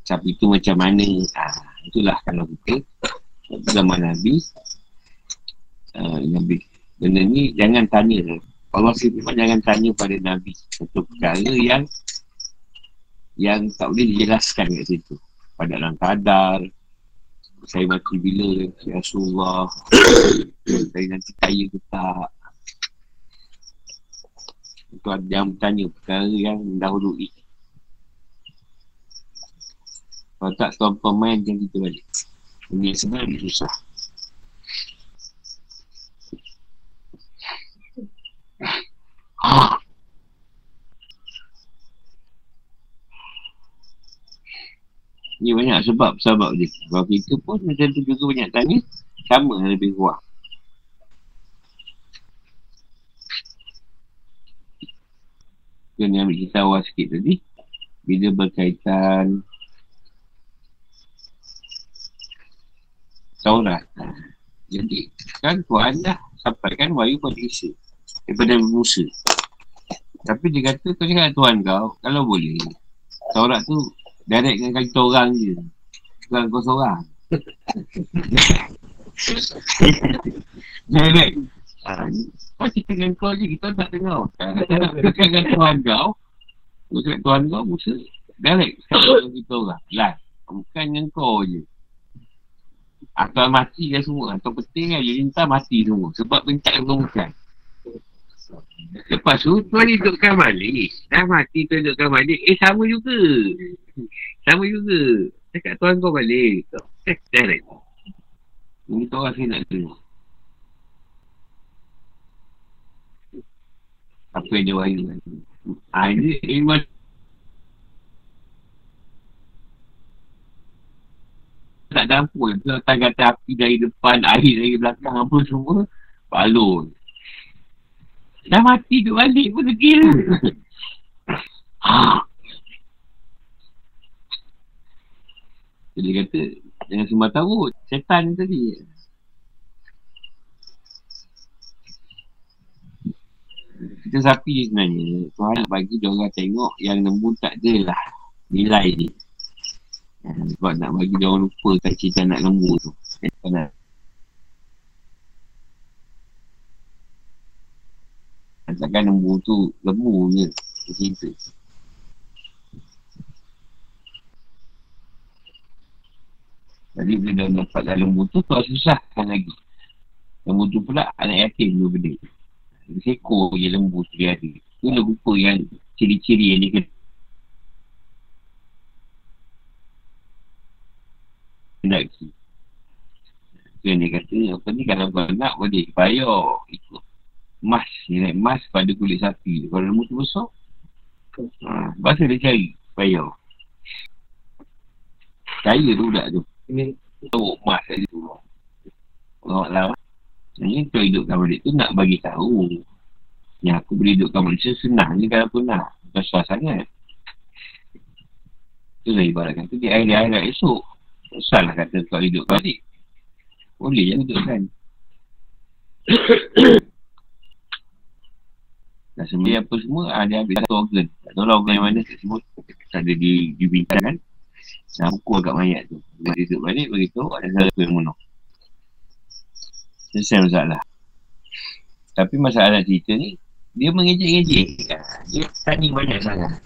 Sapi itu macam mana? Ha, Itulah kalau kita Zaman Nabi uh, Nabi Benda ni jangan tanya. Allah sendiri jangan tanya pada Nabi Satu perkara yang Yang tak boleh dijelaskan kat situ. Pada dalam kadar. Saya mati bila Ya Rasulullah? Saya nanti kaya ke tak? Itu yang bertanya perkara yang dahului Kalau tak tuan pemain macam kita balik. Ini sebenarnya susah. Ni banyak sebab-sebab dia. Kalau kita pun macam tu juga banyak tanya, sama lebih kurang. Kena ambil kita awal sikit tadi. Bila berkaitan Taurat. Jadi, kan Tuhan dah sampaikan wahyu pada Isa. Daripada Musa. Tapi dia kata, kau cakap Tuhan kau, kalau boleh. Taurat tu, direct dengan kita orang je. Bukan kau seorang. Ah, kau cerita dengan kau je, kita tak dengar. Cakap dengan Tuhan kau, kau cakap Tuhan kau, Musa. Direct. Sekarang kita orang. Live. Bukan dengan kau je. Atau mati kan semua. Atau penting kan jadi entah mati semua. Sebab pencak bukan. Lepas tu, tuan hidupkan balik. Dah mati tuan hidupkan balik. Eh, sama juga. Sama juga. Cakap tuan kau balik. Eh, direct. Ini orang saya nak terima. Apa yang dia wahyu kan. Ha, ini, ini tak dampur Kalau tak kata api dari depan Air dari belakang Apa semua Balon Dah mati tu balik pun degil Jadi kata Jangan sembah tahu Setan tadi Kita sapi sebenarnya Tuhan nak bagi dia orang tengok Yang lembu tak ada lah Nilai ni sebab nak bagi dia orang lupa kat cerita anak lembu tu. Kan? Takkan lembu tu lembu je. Cerita. Jadi bila dia nampak dalam lembu tu, tu susahkan lagi. Lembu tu pula anak yatim dua benda. Sekor je lembu tu dia ada. Tu lupa yang ciri-ciri yang dia kena lelaki. So dia kata, apa ni kalau kau nak boleh bayar ikut emas, nilai emas pada kulit sapi. Kalau lembu tu besar, ha, bahasa dia cari, bayar. Kaya tu budak tu. Ini tahu emas tadi tu. Allah Allah. Ini tu hidupkan balik tu nak bagi tahu. Yang aku boleh hidupkan manusia senang ni kalau pun nak. Bukan susah sangat. Itulah ibaratkan tu di air-air esok. Susah lah kata kau hidup balik. Boleh je hidup kan. Dan sebenarnya apa semua ada ambil satu organ. Tak tahu lah organ yang mana semua tak ada di, dibincang Dan pukul agak mayat tu. Dia hidup balik beritahu ada satu yang bunuh. Selesai masalah. Tapi masalah cerita ni, dia mengejek-ngejek. Dia tanya banyak sangat.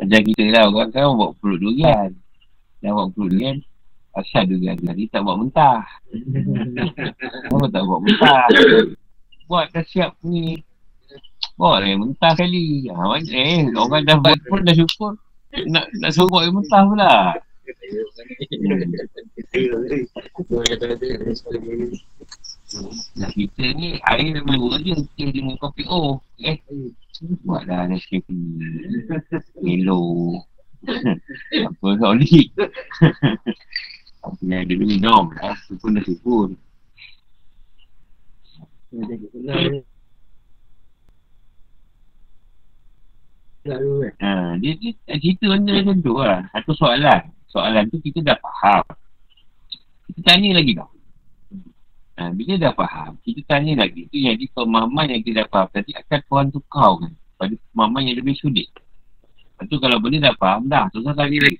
Macam kita lah orang kan buat perut durian. Dan buat perut durian, asal durian tadi tak buat mentah. Kenapa tak buat mentah? Buat dah siap ni. Buat lah mentah kali. Ha, eh, orang dah buat pun dah syukur. Nak nak suruh buat mentah pula. Nah, kita ni air memang dua je Kita dengan kopi. Oh Eh Buat dah Nescafe Milo Apa solid Apa yang ada minum eh, Itu pun dah syukur Ha, dia, dia, cerita benda macam tu lah Satu soalan Soalan tu kita dah faham Kita tanya lagi tau Ha, bila dah faham, kita tanya lagi. Itu yang di pemahaman yang kita dah faham. Tadi akan Tuhan tukar kan. Pada pemahaman yang lebih sulit. Lepas tu kalau benda dah faham dah. Susah tanya lagi.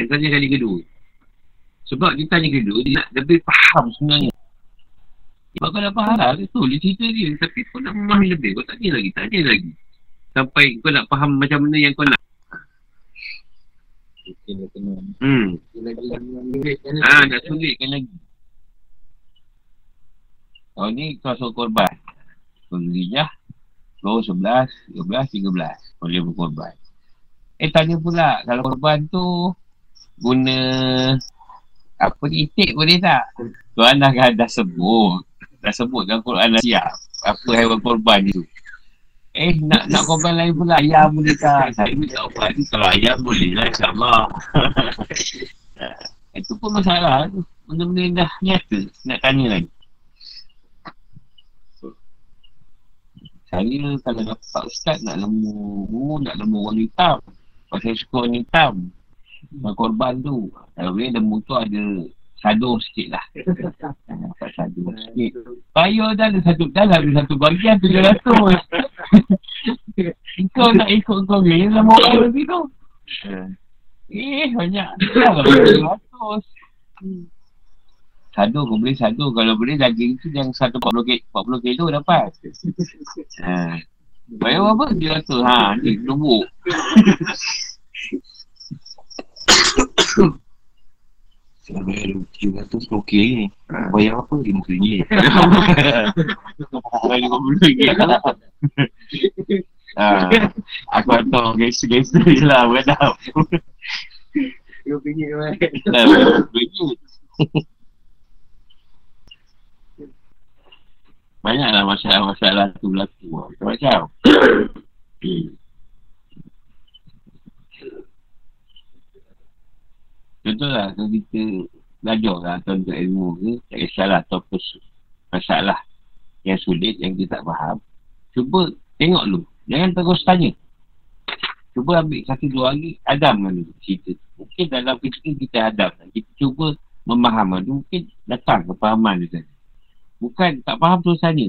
Yang tanya kali kedua. Sebab dia tanya kedua, dia nak lebih faham sebenarnya. Sebab kau dah faham lah. Itu cerita dia. Tapi kau nak memahami lebih. Kau tanya lagi, tanya lagi. Sampai kau nak faham macam mana yang kau nak. Hmm. Ah, nak sulitkan lagi. Kau ni kau korban. Kau gerijah. 10, 11, 12, 13 boleh berkorban. Eh tanya pula kalau korban tu guna apa ni itik boleh tak? Tuan dah, dah sebut. Dah sebut dalam Quran dah siap. Apa haiwan korban tu. Eh nak nak korban lain pula ayam boleh tak? Saya minta korban ni kalau ayam boleh lah insyaAllah. Itu pun masalah tu. Benda-benda yang dah nyata nak tanya lagi. Saya kalau dapat ustaz nak lemu, nak lemu orang hitam. Saya suka orang hitam. Korban tu. Kalau boleh lemu tu ada sado sikit lah. Dapat sado sikit. Payah dah ada satu, dah ada satu bagian tujuh ratus. kau nak ikut kau ni, lemu orang lebih tu. Eh, banyak. Dah lah ratus. Sado kau boleh sado. Kalau boleh daging tu yang 140 kilo, 40 kilo dapat. Ha. Bayar apa? Dia kata, ha, ni Saya bayar RM700 okey ni. Bayar apa? RM5. Bayar RM50 Ha. Aku tahu gangster-gangster je lah beradab. Dua pinggit kan. Ha, RM50. Banyaklah masalah-masalah tu berlaku. Macam-macam. Contohlah kalau kita belajar lah atau untuk ilmu ke, tak kisahlah atau masalah yang sulit, yang kita tak faham. Cuba tengok dulu. Jangan terus tanya. Cuba ambil satu dua hari, adamkan dulu cerita. Mungkin dalam kita kita hadam. Kita cuba memaham tu. Mungkin datang kepahaman tu tadi. Bukan tak faham terus tanya.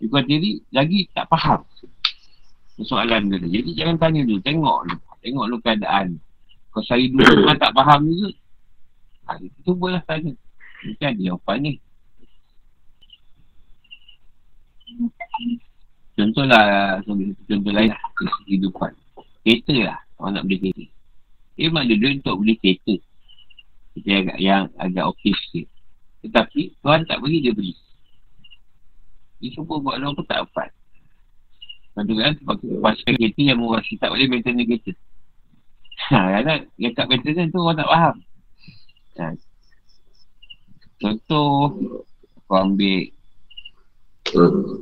Juga diri lagi tak faham soalan tu. Jadi jangan tanya dulu. Tengok dulu. Tengok dulu keadaan. Kau sehari dua orang tak faham juga. Ha, itu boleh tanya. Mungkin ada jawapan ni. Contohlah, contoh lain lah. Kehidupan. Kereta lah. Orang nak beli kereta. Dia memang ada duit untuk beli kereta. Kita agak, yang agak okey sikit. Tetapi, Tuhan tak beri, dia beri. Dia semua buat orang pun tak dapat. Contoh sebab kita pasal kereta yang murah tak boleh maintain kereta. Ha, kadang yang kat tu orang tak faham. Ha. Contoh, kau ambil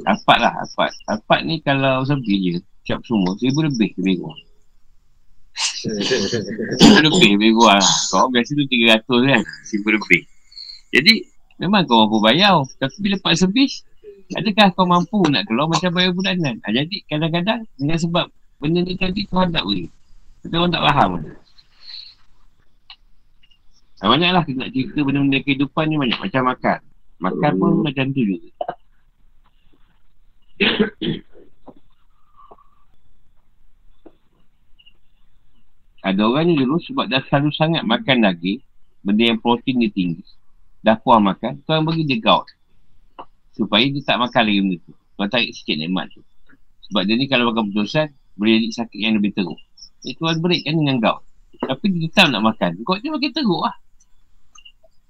Alphard lah, Alphard. Alphard ni kalau sepi je, siap semua, seribu lebih lebih kurang. seribu lebih lebih kurang lah. Kau biasa tu tiga ratus kan, seribu lebih. Jadi, memang kau mampu bayar. Tapi bila part servis, adakah kau mampu nak keluar macam bayar bulanan? Ha, jadi, kadang-kadang dengan sebab benda ni tadi Tuhan tak beri. Tapi orang tak faham. Ha, banyaklah kita nak cerita benda-benda kehidupan ni banyak. Macam makan. Makan pun hmm. macam tu juga. Ada orang ni dulu sebab dah selalu sangat makan lagi benda yang protein dia tinggi. Dah puas makan, tuan bagi dia gout. Supaya dia tak makan lagi benda tu. Tuan tarik sikit nikmat tu. Sebab dia ni kalau makan putusan, boleh jadi sakit yang lebih teruk. Tuan break kan dengan gout. Tapi dia tetap nak makan. Kau dia makin teruk lah.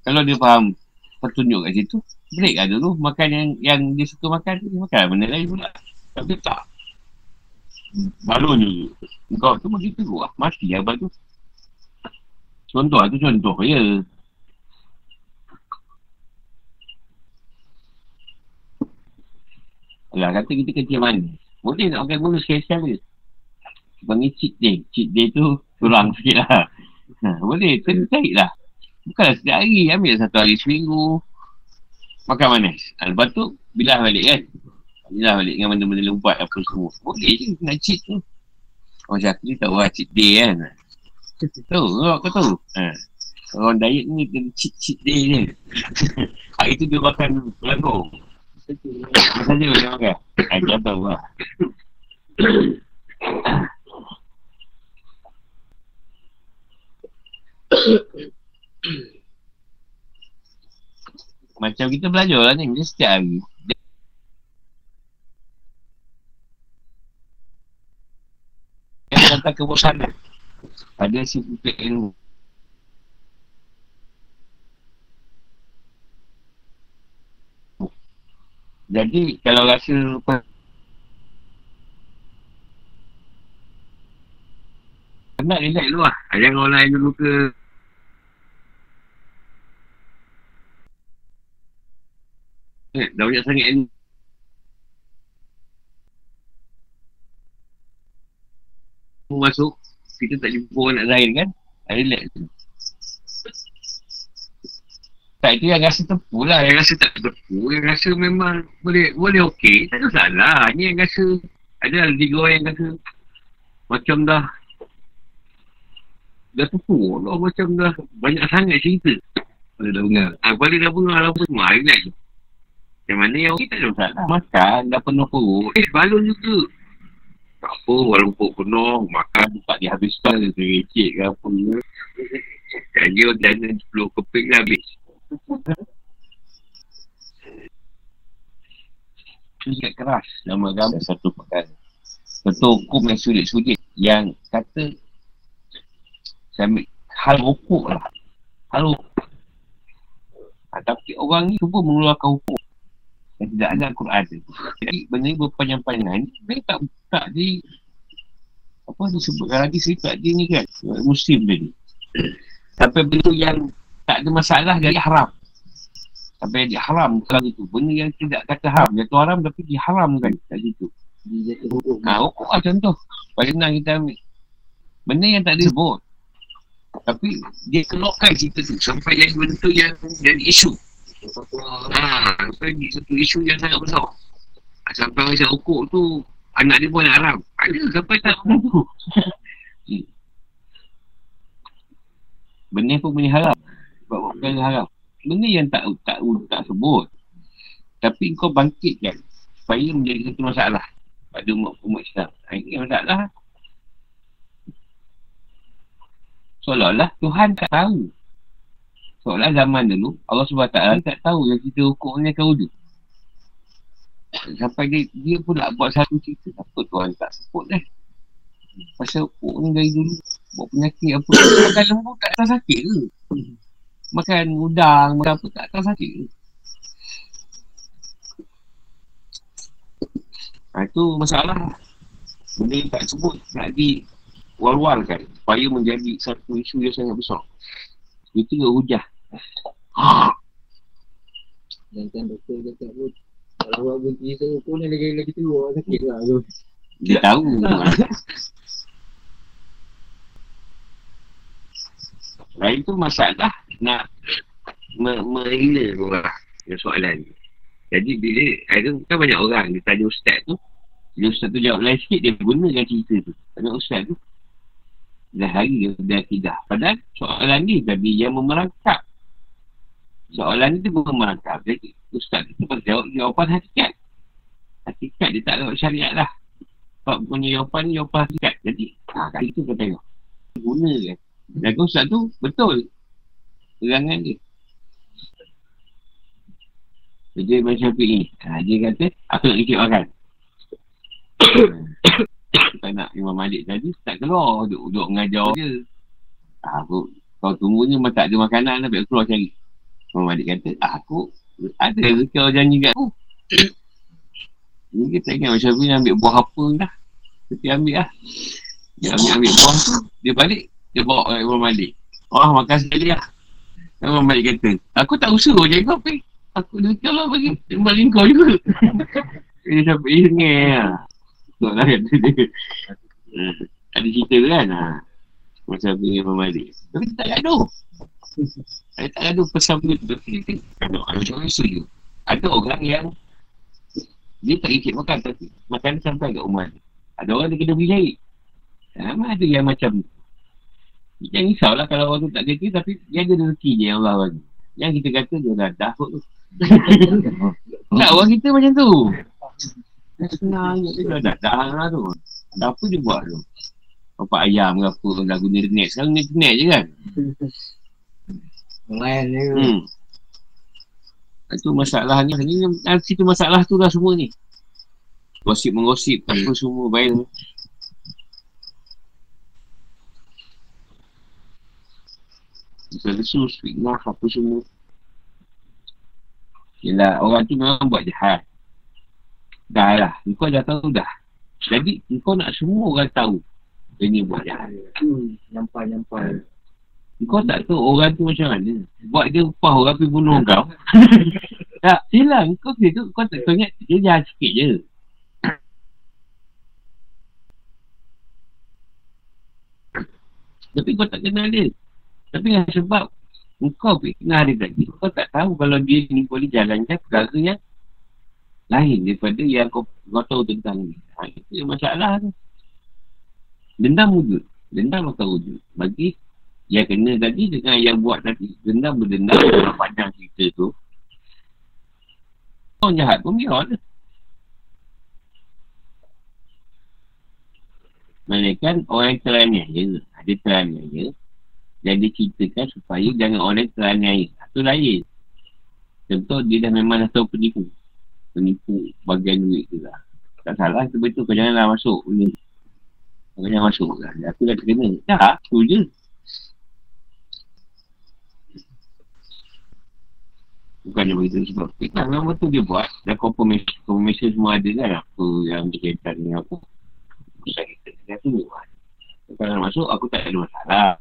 Kalau dia faham petunjuk kat situ, break lah dulu. Makan yang yang dia suka makan, dia makan benda lain pula. Tapi tak. Balon je. Kau tu makin teruk lah. Mati lah tu. Contoh lah tu contoh ya. Alah kata kita kecil mana. Boleh nak pakai gula sekali-sekali. Panggil cheat day. Cheat day tu kurang sikit lah. Ha, boleh. Kena cari lah. Bukanlah setiap hari. Ambil satu hari seminggu. Makan manis. Ha, lepas tu, bilah balik kan. Bilah balik dengan benda-benda lebat apa semua. Boleh je nak cheat tu. Macam aku ni tak buat cheat day kan. Tahu kau, kau tahu. Ha. Orang diet ni kena cheat-cheat day ni. Hari tu dia makan pelanggung. Apa saja boleh makan. Ha, tahu lah. Macam kita belajar lah ni Bila setiap hari. Dia datang ke bosan Pada si putih ilmu. Jadi kalau rasa Penat relax dulu lah. Jangan orang lain dulu ke? Eh, dah banyak sangat ni. Masuk, kita tak jumpa orang nak lain kan? Relax tu. Tak itu yang rasa tepu lah. Yang rasa tak tepu. Yang rasa memang boleh boleh okey. Tak ada salah. Ni yang rasa ada lah tiga orang yang rasa macam dah dah tepu. Allah macam dah banyak sangat cerita. Pada dah dengar. Ha, pada dah pun lah pun semua. Relax. Yang mana yang okey tak ada masalah. Makan dah penuh perut. Eh, balon juga. Tak apa, walaupun perut penuh, makan tak dihabiskan, recek ke apa. Dan dia dana 10 keping dah habis. Ingat keras nama agama satu perkara. Betul hukum yang sulit-sulit yang kata saya ambil hal hukum lah. Hal hukum. Ha, tapi orang ni cuba mengeluarkan hukum yang tidak ada Al-Quran tu. Jadi benda ni berpanjang-panjang ni dia tak tak di apa disebutkan lagi cerita dia ni kan muslim tadi. Sampai benda yang tak ada masalah jadi haram. Sampai dia haram bukan itu. Benda yang tidak kata haram. Jatuh haram tapi diharamkan kat situ. Dia. Ha, hukum lah contoh. Paling senang kita ambil. Benda yang tak disebut. Tapi dia keluarkan cerita tu sampai jadi benda tu yang jadi isu. Ha, sampai jadi satu isu yang sangat besar. Ha, sampai orang hukum tu anak dia pun haram. Ada sampai tak benda tu. Benda pun benda haram. Sebab perkara haram. Benda yang tak tak tak sebut. Tapi kau bangkitkan supaya menjadi satu masalah pada umat umat Islam. Ha, Ini masalah. Seolah-olah Tuhan tak tahu. Seolah zaman dulu Allah SWT tak tahu yang kita hukum ni akan wujud. Sampai dia, dia pun nak buat satu cerita. Apa Tuhan tak sebut dah. Pasal hukum ni dari dulu. Buat penyakit apa. Makan lembu tak akan sakit ke? Makan udang, makan apa tak akan sakit ke? Ha, itu masalah. Benda yang tak sebut nak di wal-walkan supaya menjadi satu isu yang sangat besar. Itu hujah. Dan kan doktor cakap pun kalau awak berhenti saya ni lagi lagi tua sakit lah tu. Dia tahu. Nah itu masalah nak menghina orang yang soalan ni. Jadi bila ada kan banyak orang dia tanya ustaz tu bila ustaz tu jawab lain sikit dia gunakan cerita tu. Tanya ustaz tu dah hari dia akidah. Padahal soalan ni tadi yang memerangkap. Soalan ni tu bukan memerangkap. Jadi ustaz tu pasti jawab jawapan hakikat. Hakikat dia tak jawab syariat lah. Sebab punya jawapan ni jawapan hakikat. Jadi ha, kat itu kau tengok. Guna kan. Dan ustaz tu betul. Terangan dia. Dia Imam Syafi'i. Ha, dia kata, aku nak ikut makan. tak nak Imam Malik tadi, tak keluar. Duduk, duduk mengajar je. Ha, aku, kau tunggu ni memang tak ada makanan, tapi aku keluar cari. Imam Malik kata, ah, aku ada ke kau janji kat aku? Ni kita ingat Imam Syafi'i ambil buah apa dah. Kita ambil lah. Dia ambil, ambil buah tu, dia balik, dia bawa ke Imam Malik. Oh, makan sekali lah. Imam Malik kata, aku tak usaha je kau pergi. Aku dah kalau bagi Kembali kau juga Dia sampai ingat lah Tak lah kata dia uh, Ada cerita tu kan ha. Masa pergi Imam Malik Tapi tak gaduh Saya tak gaduh pasal benda tu Tapi dia kata Macam mana setuju Ada orang yang Dia tak ikut makan Tapi makan sampai kat rumah Ada orang dia kena beli Memang ada yang macam ni Jangan risaulah kalau orang tu tak kerja Tapi dia ada rezeki je yang Allah bagi Yang kita kata dia dah dah tu tak, orang kita macam tu. Senang je dia dah dah lah tu. Ada apa dia buat tu? Bapak ayam ke apa dah guna internet. Sekarang internet je kan? Lain je. Hmm. Itu masalahnya. Ini nanti tu masalah tu lah semua ni. Gosip menggosip apa semua baik. Lesus, fitnah, apa semua. Yelah, orang tu memang buat jahat. Dah lah, kau dah tahu dah. Jadi, kau nak semua orang tahu Dia ni buat jahat. Hmm, nyampai-nyampai. Kau tak tahu orang tu macam mana. Buat dia upah orang pergi bunuh kau. tak, silang. Kau kira tu, kau tak kau ingat dia jahat sikit je. Tapi kau tak kenal dia. Tapi dengan sebab kau kenal dia tadi, kau tak tahu kalau dia ni boleh jalankan perkara yang lain daripada yang kau, kau tahu tentang ni. Ha, itu masalah tu. Dendam wujud. Dendam akan wujud. Bagi yang kena tadi dengan yang buat tadi. Dendam berdendam dalam panjang cerita tu. Orang jahat pun biar lah. Melainkan orang yang teraniaya. Ada teraniaya. Dan dia ceritakan supaya jangan orang teraniaya. Itu lain. Contoh dia dah memang dah tahu penipu. Penipu bagian duit tu lah. Tak salah. Itu betul. Kau janganlah masuk. Kau jangan masuk lah. Aku dah terkena. Tak. Tu je. Bukan dia begitu sebab Kan memang betul dia buat Dan confirmation, confirmation semua ada kan Apa yang berkaitan dengan apa Pusat kita Dia tu buat Kalau masuk aku tak ada masalah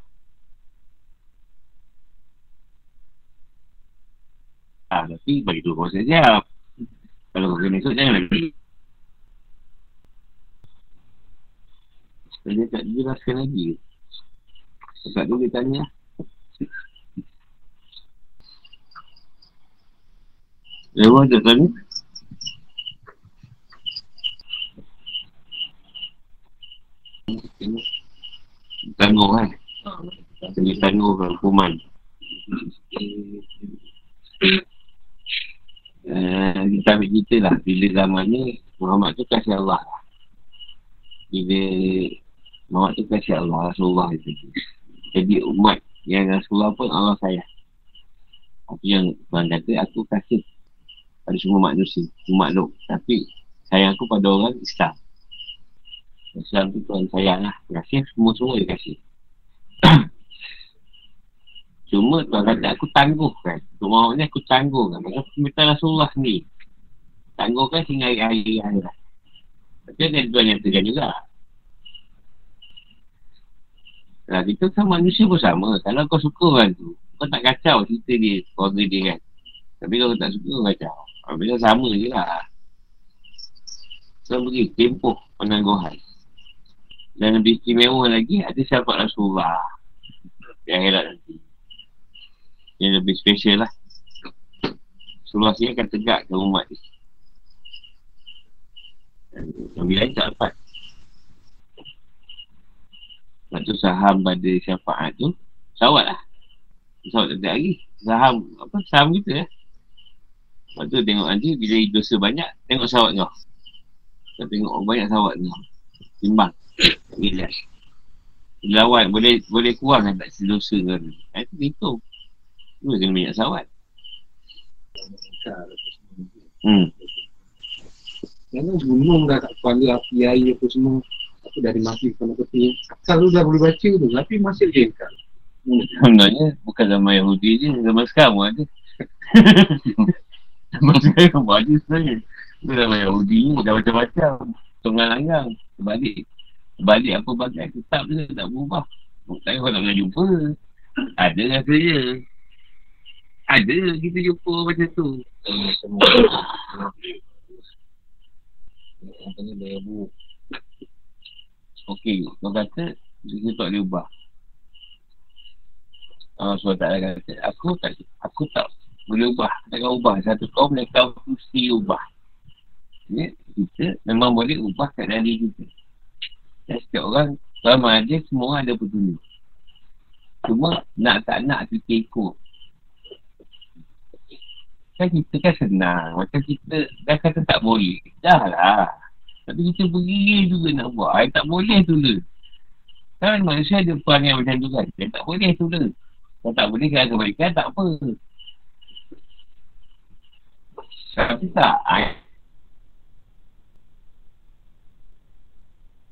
Ah, tapi bagi tu kau saja. Kalau kau kena esok jangan lagi. Dia tak jelaskan lagi. Sebab tu dia tanya. Ewa tak tanya? Tangguh kan? Kena tangguh kan hukuman. Uh, kita ambil cerita lah Bila zaman ni Muhammad tu kasih Allah Bila Muhammad tu kasih Allah Rasulullah itu Jadi umat Yang Rasulullah pun Allah sayang Apa yang Tuhan kata Aku kasih pada semua manusia, semua makhluk. Tapi sayang aku pada orang Islam. Islam tu Tuhan sayang lah. Kasih semua-semua dia kasih. Cuma Tuhan kata aku tangguh kan. Untuk mahu ni aku tangguh kan. Maka permintaan Rasulullah ni. Tangguh kan sehingga hari-hari lah. Tapi ada Tuhan yang tegan juga. Nah, kita kan manusia pun sama. Kalau kau suka orang tu, kau tak kacau cerita dia, keluarga dia kan. Tapi kalau tak suka, kacau. Bila sama je lah. So, pergi tempoh penangguhan. Dan lebih istimewa lagi, ada sahabat Rasulullah. Yang herat nanti. Yang lebih special lah. Rasulullah sini akan tegakkan umat ni. Yang lain tak dapat. Lepas tu saham pada syafaat tu, sawat lah. Sawat tak ada lagi. Saham, apa, saham kita lah. Eh? Lepas tu tengok nanti bila dosa banyak, tengok sawat kau. Kau tengok banyak sawat kau. Timbang. Bila. Lawan boleh boleh kurang kan tak sedosa kau ni. Itu hitung. Tu kena banyak sawat. Hmm. Kerana gunung dah tak kepala api air apa semua. Aku dah dimati sama peti. Asal tu dah boleh baca tu. Tapi masih jengkal. Hmm. Sebenarnya bukan zaman Yahudi je. Zaman sekarang pun ada. Sekarang buat je sebenarnya Itu dah Yahudi ni dah macam-macam. Tengah langgang Balik Balik apa bagai tetap je tak berubah. Tak kau tak pernah jumpa. Ada rasa je. Ada kita jumpa macam tu. Okey, kau kata Dia tak boleh ubah. Allah SWT kata. Aku tak Aku tak boleh ubah. Takkan ubah. Satu kaum mereka mesti ubah. Ya, kita memang boleh ubah keadaan diri kita dan setiap orang selama ada semua ada petunjuk. Cuma nak tak nak kita ikut. Kan kita kan senang. Macam kita dah kata tak boleh. Dah lah. Tapi kita pergi juga nak buat. Ay, tak boleh tu le kan manusia ada perangai macam tu kan. Tak boleh tu le kalau tak boleh kan kebaikan tak apa tapi tak.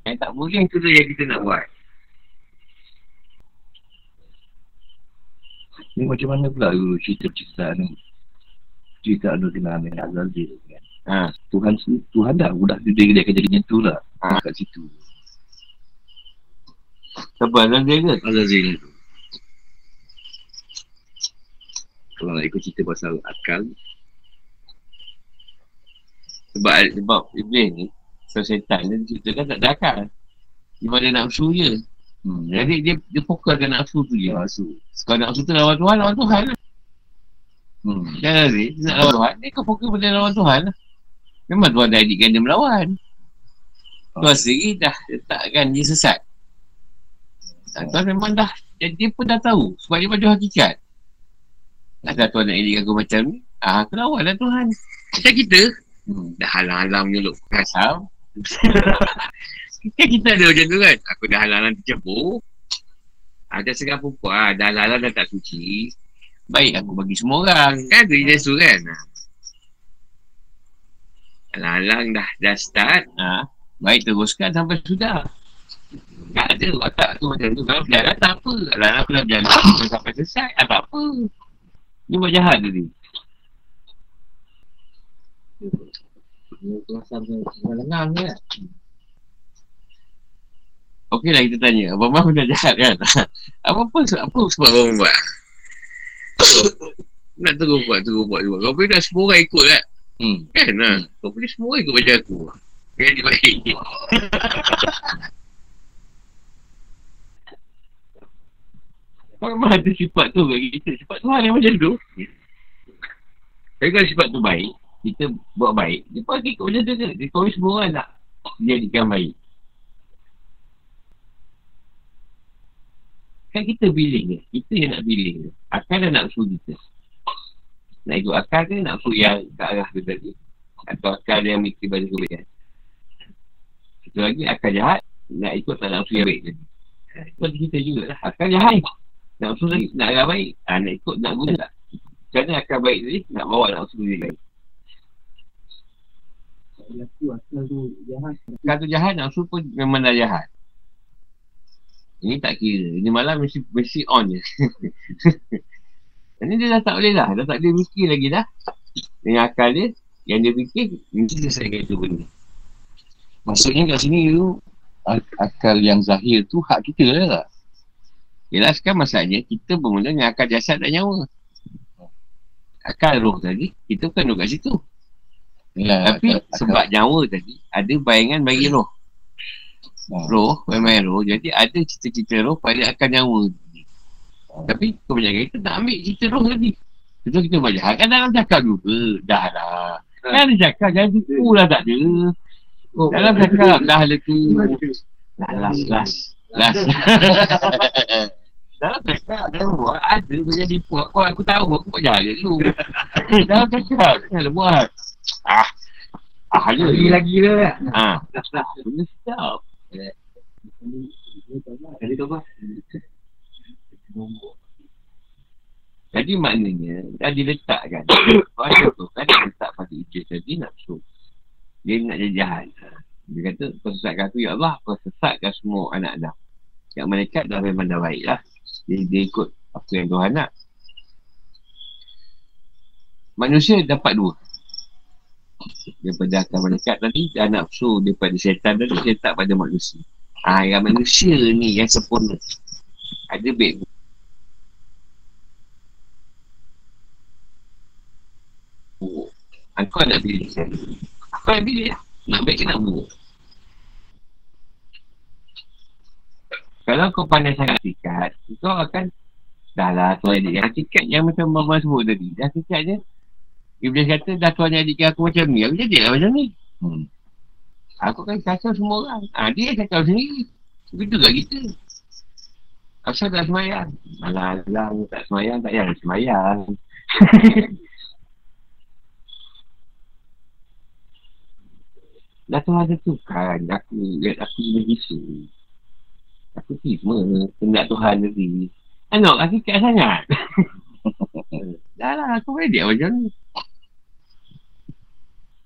Yang tak boleh tu yang kita nak buat. Ni macam mana pula dulu cerita-cerita ni? Cerita anu dengan Amin Azazil kan? Ha. Tuhan Tuhan dah udah dia dia kerja macam tu lah. Ha. Kat situ. Siapa Azazil ke? Azazil tu. Kalau nak ikut cerita pasal akal, Sebab sebab Iblis ni So setan dia ceritakan tak ada akal Dia pada nafsu je hmm. Jadi dia, dia fokuskan nafsu tu je. Rasu. Kalau nafsu tu lawan Tuhan, lawan Tuhan lah. Hmm. Kan Aziz, dia nak lawan Tuhan Dia kan fokus pada lawan Tuhan lah. Memang Tuhan dah editkan dia melawan. Tuhan sendiri dah letakkan dia sesat. Dan Tuhan memang dah dia, dia pun dah tahu Sebab dia pada hakikat. Takkan Tuhan nak editkan aku macam ni Ah, aku lawan lah Tuhan. Macam kita Hmm. Dah halang-halang menyeluk kasar Kan kita ada macam tu kan. Aku dah halang-halang tercebur Ada segar perempuan. Ah, Dah halang-halang dah tak suci. Baik aku bagi semua orang. Kan tu dia tu kan. Halang-halang dah dah start. Ha. Baik teruskan sampai sudah. Tak ada watak tu macam tu. Kalau berjalan tak apa. Halang-halang aku dah berjalan. Sampai selesai ah, Tak apa. Ni buat jahat tadi Kelasan dengan lengang je kan. Okey lah kita tanya. Abang Abang dah jahat kan? Apa apa apa sebab abang buat? Nak terus buat terus buat juga. Kau boleh semua orang ikut kan? Hmm. Kan? Lah Kau boleh semua orang ikut macam aku. Kan? Dia baik. Kau memang ada sifat tu kat kita Sifat Tuhan yang macam tu. Tapi kalau sifat tu baik Kita buat baik. Dia pun ikut macam tu je Dia kau semua orang nak Jadikan baik. Kan kita pilih je Kita yang nak pilih je Akal dan nafsu kita. Nak ikut akal ke nafsu yang ke arah tu tadi? Atau akal yang mikir pada kebaikan? Satu lagi akal jahat Nak ikut tak nafsu yang baik tadi. Ha, Itu ada kita juga lah. Akal jahat. Nafsu lagi nak arah baik ha, Nak ikut nak guna tak? Mana akal baik tadi Nak bawa nafsu dia baik Tu jahat. Nafsu pun memang dah jahat. Ini tak kira. Ini malam mesti, mesti on je. Ini dia dah tak boleh dah Dah tak boleh mikir lagi dah. Dengan akal dia Yang dia fikir Mesti selesaikan itu benda. Maksudnya kat sini tu ak- akal yang zahir tu hak kita lah tak? Yelah sekarang masalahnya Kita bermula dengan akal jasad dan nyawa. Akal roh tadi Kita bukan duduk kat situ Yalah, Tapi akal- sebab nyawa tadi Ada bayangan bagi roh. Roh Main-main roh. Jadi ada cita-cita roh Pada akal nyawa. Tapi kebanyakan kita tak ambil cerita roh tadi. Betul kita buat jahat. Kan dalam cakap juga. Dah lah. Kan ada cakap Jangan tipu lah tak ada. Oh, Dalam cakap Dah lah tu. Dah last last Last Dalam cakap Dalam buat Ada macam tipu Aku aku tahu Aku buat jahat dulu Dalam cakap Jangan buat Ah Ah ada lagi lagi lah. Kan. Ah. Benda sedap Jadi tu? Jadi maknanya dah diletakkan. Pada tu kan letak pada Iblis tadi nafsu Dia nak jadi jahat. Dia kata kau sesatkan aku ya Allah Kau sesatkan semua anak Adam Yang malaikat dah memang dah baik lah. Dia, dia ikut apa yang Tuhan nak. Manusia dapat dua Daripada akal malaikat tadi Dan nafsu daripada syaitan tadi letak pada manusia Ah, yang manusia ni yang sempurna Ada baik buruk. Kau nak pilih? Kau yang pilih lah. Nak baik ke nak buruk. Kalau kau pandai sangat hakikat, kau akan dah lah tuan adik yang yang macam Mama sebut tadi. Dah hakikat je. Iblis kata dah tuan adik aku macam ni. Aku jadilah macam ni. Hmm. Aku kan kacau semua orang. Ha, dia kacau sendiri. Begitu tak kita. Asal tak semayang. Alah-alah, tak semayang, tak payah semayang. Dah Tuhan tentukan aku lihat aku kena bisu. Aku terima kendak Tuhan tadi. Anak aku kat sangat. dah lah aku ready macam ni.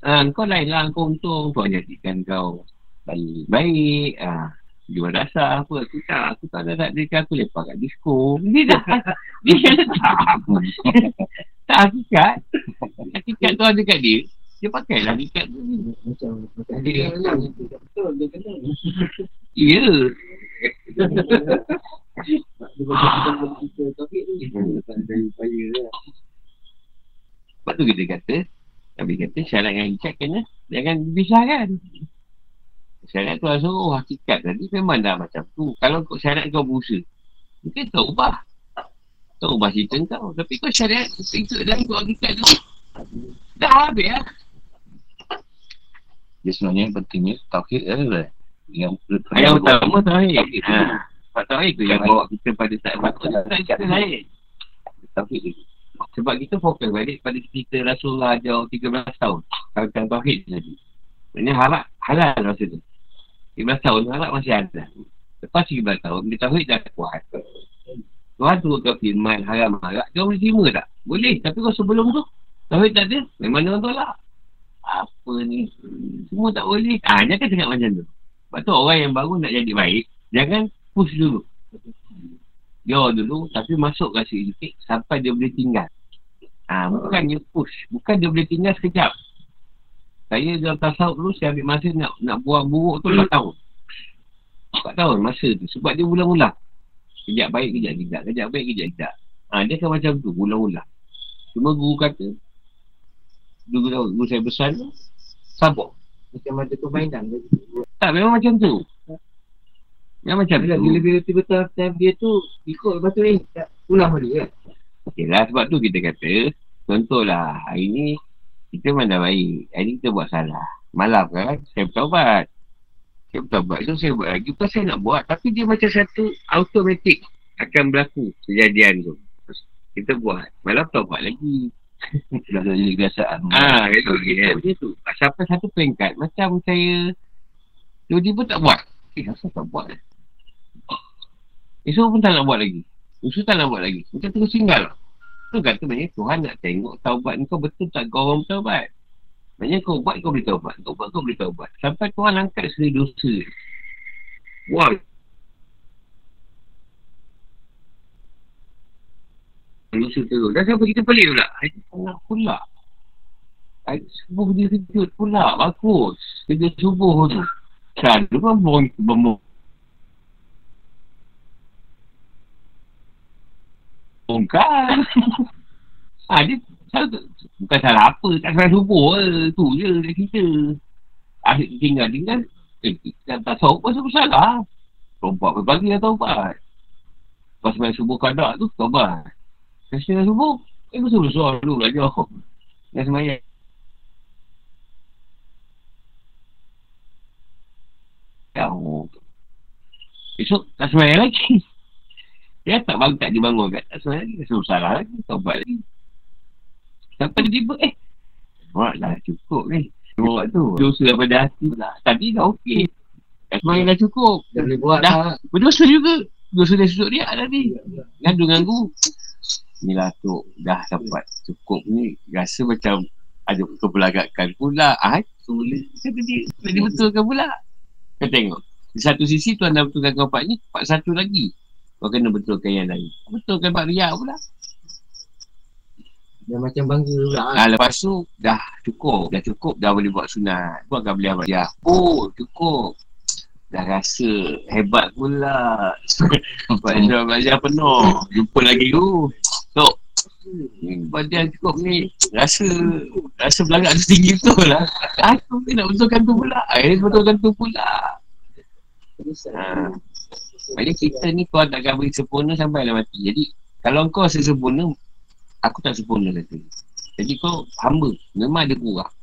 Ah, kau lain lah kau untung Tuhan jadikan kau baik. Baik. Ah, jual dasar apa. Aku tak. Aku tak ada nak dia aku lepak kat disco. Dia dah. dia tak. tak hakikat. Hakikat tu ada kat dia. Dia pakailah hakikat tu. Macam macam dia. Betul dia kena. Ya. Lah. Sebab tu kita kata, Nabi kata syarat dengan hakikat kena jangan dipisahkan. Syarat tu rasa, oh hakikat tadi memang dah macam tu. Kalau kau syarat kau berusaha, mungkin kau ubah. Kau ubah cerita kau. Tapi kau syariat, itu adalah kau hakikat tu. Dah habis lah. Dia sebenarnya yang pentingnya tauhid adalah yang Yang utama tauhid. Ha. Sebab tauhid tu yang bawa kita pada saat patut. Tak kita lain. Tauhid tu. Sebab kita fokus balik pada cerita Rasulullah jauh 13 tahun. Kalau tauhid tadi. Maksudnya halal, halal masa tu. 13 tahun halal masih ada. Lepas 13 tahun, dia tauhid dah kuat. Tuhan tu kau firman haram halal, kau boleh terima tak? Boleh. Tapi kau sebelum tu, tauhid tak ada, memang orang tolak. Apa ni? Semua tak boleh. Ah, jangan cakap macam tu. Sebab tu orang yang baru nak jadi baik, jangan push dulu. Dia dulu, tapi masuk rasa sikit sampai dia boleh tinggal. Ah, bukannya push. Bukan dia boleh tinggal sekejap. Saya dalam tasawuf dulu, saya ambil masa nak nak buang buruk tu 4 tahun. 4 tahun masa tu. Sebab dia ulang-ulang. Kejap baik, kejap tidak. Kejap baik, kejap tidak. Ha, dia kan macam tu, ulang-ulang. Cuma guru kata, guru, guru saya besar tu, sabar. Macam ada permainan. Tak, memang macam tu. Memang macam Bila bila bila tiba-tiba time dia tu ikut lepas tu eh tak pulang balik kan. Yelah, sebab tu kita kata, contohlah, hari ni, kita mana baik. Hari ni kita buat salah. Malam kan, saya bertaubat. Saya bertaubat tu, saya buat lagi. Bukan saya nak buat, tapi dia macam satu automatik akan berlaku kejadian tu. Terus Kita buat. Malam taubat lagi. Dah jadi kebiasaan. Ah, itu kan. Tu. Sampai satu peringkat, macam saya tiba-tiba tak buat. Eh, asal tak buat? Esok pun tak nak buat lagi. Esok tak nak buat lagi. Macam terus tinggal. Tu kata maknanya Tuhan nak tengok taubat kau betul tak kau orang bertaubat. Maknanya kau buat kau boleh taubat. Kau buat kau boleh taubat. Sampai Tuhan angkat segala dosa. Wah. Dosa terus. Dan sampai kita pelik pula. Hari tengah pula. Hari subuh dia kejut pula. Bagus. Kerja subuh tu. Kan bong, bongkar. ha, dia salah, bukan salah apa. Tak salah subuh ke. Tu je dia kita. Asyik tinggal tinggal. Eh, kita tak tahu pasal bersalah. Rompak pagi dah taubat. Pas main subuh kadak tu, taubat. Kasi dah subuh, eh besar-besar dulu belajar. Dah semayang. Jauh. Esok tak semayang lagi. Dia tak bangun, tak dibangun kat tak semayang lagi. Rasa salah lagi, taubat lagi. Sampai dia tiba, eh. Buat lah cukup ni. Buat tu. Dosa daripada hati pula. Tadi dah okey. Tak semayang dah cukup. Dah boleh buat Dah. lah. Berdosa juga. Dosa dia sudut dia tadi. Ngadu-nganggu. Inilah tu. Dah dapat cukup ni. Rasa macam ada kepelagakan pula. Ah, tu kata dia. Dia betulkan pula. Kau tengok. Di satu sisi tuan dah betulkan kau part ni. Part satu lagi. Kau kena betulkan yang lain. Betulkan part riak pula. Dia macam bangga pula. ah. Ah, lepas tu dah cukup. Dah cukup. Dah boleh buat sunat. Buat kan boleh amal. Ya. Oh, cukup. Dah rasa hebat pula. Baca baca penuh. Jumpa lagi tu. Tok. Ni badan cukup ni. Rasa rasa belagak tu tinggi tu lah. Aku ni nak betulkan tu pula. Eh, betulkan tu pula. Ha. Maksudnya kita ni kau takkan beri sempurna sampai lah mati. Jadi, kalau kau rasa sempurna, aku tak sempurna kata. Jadi kau hamba. Memang ada kurang.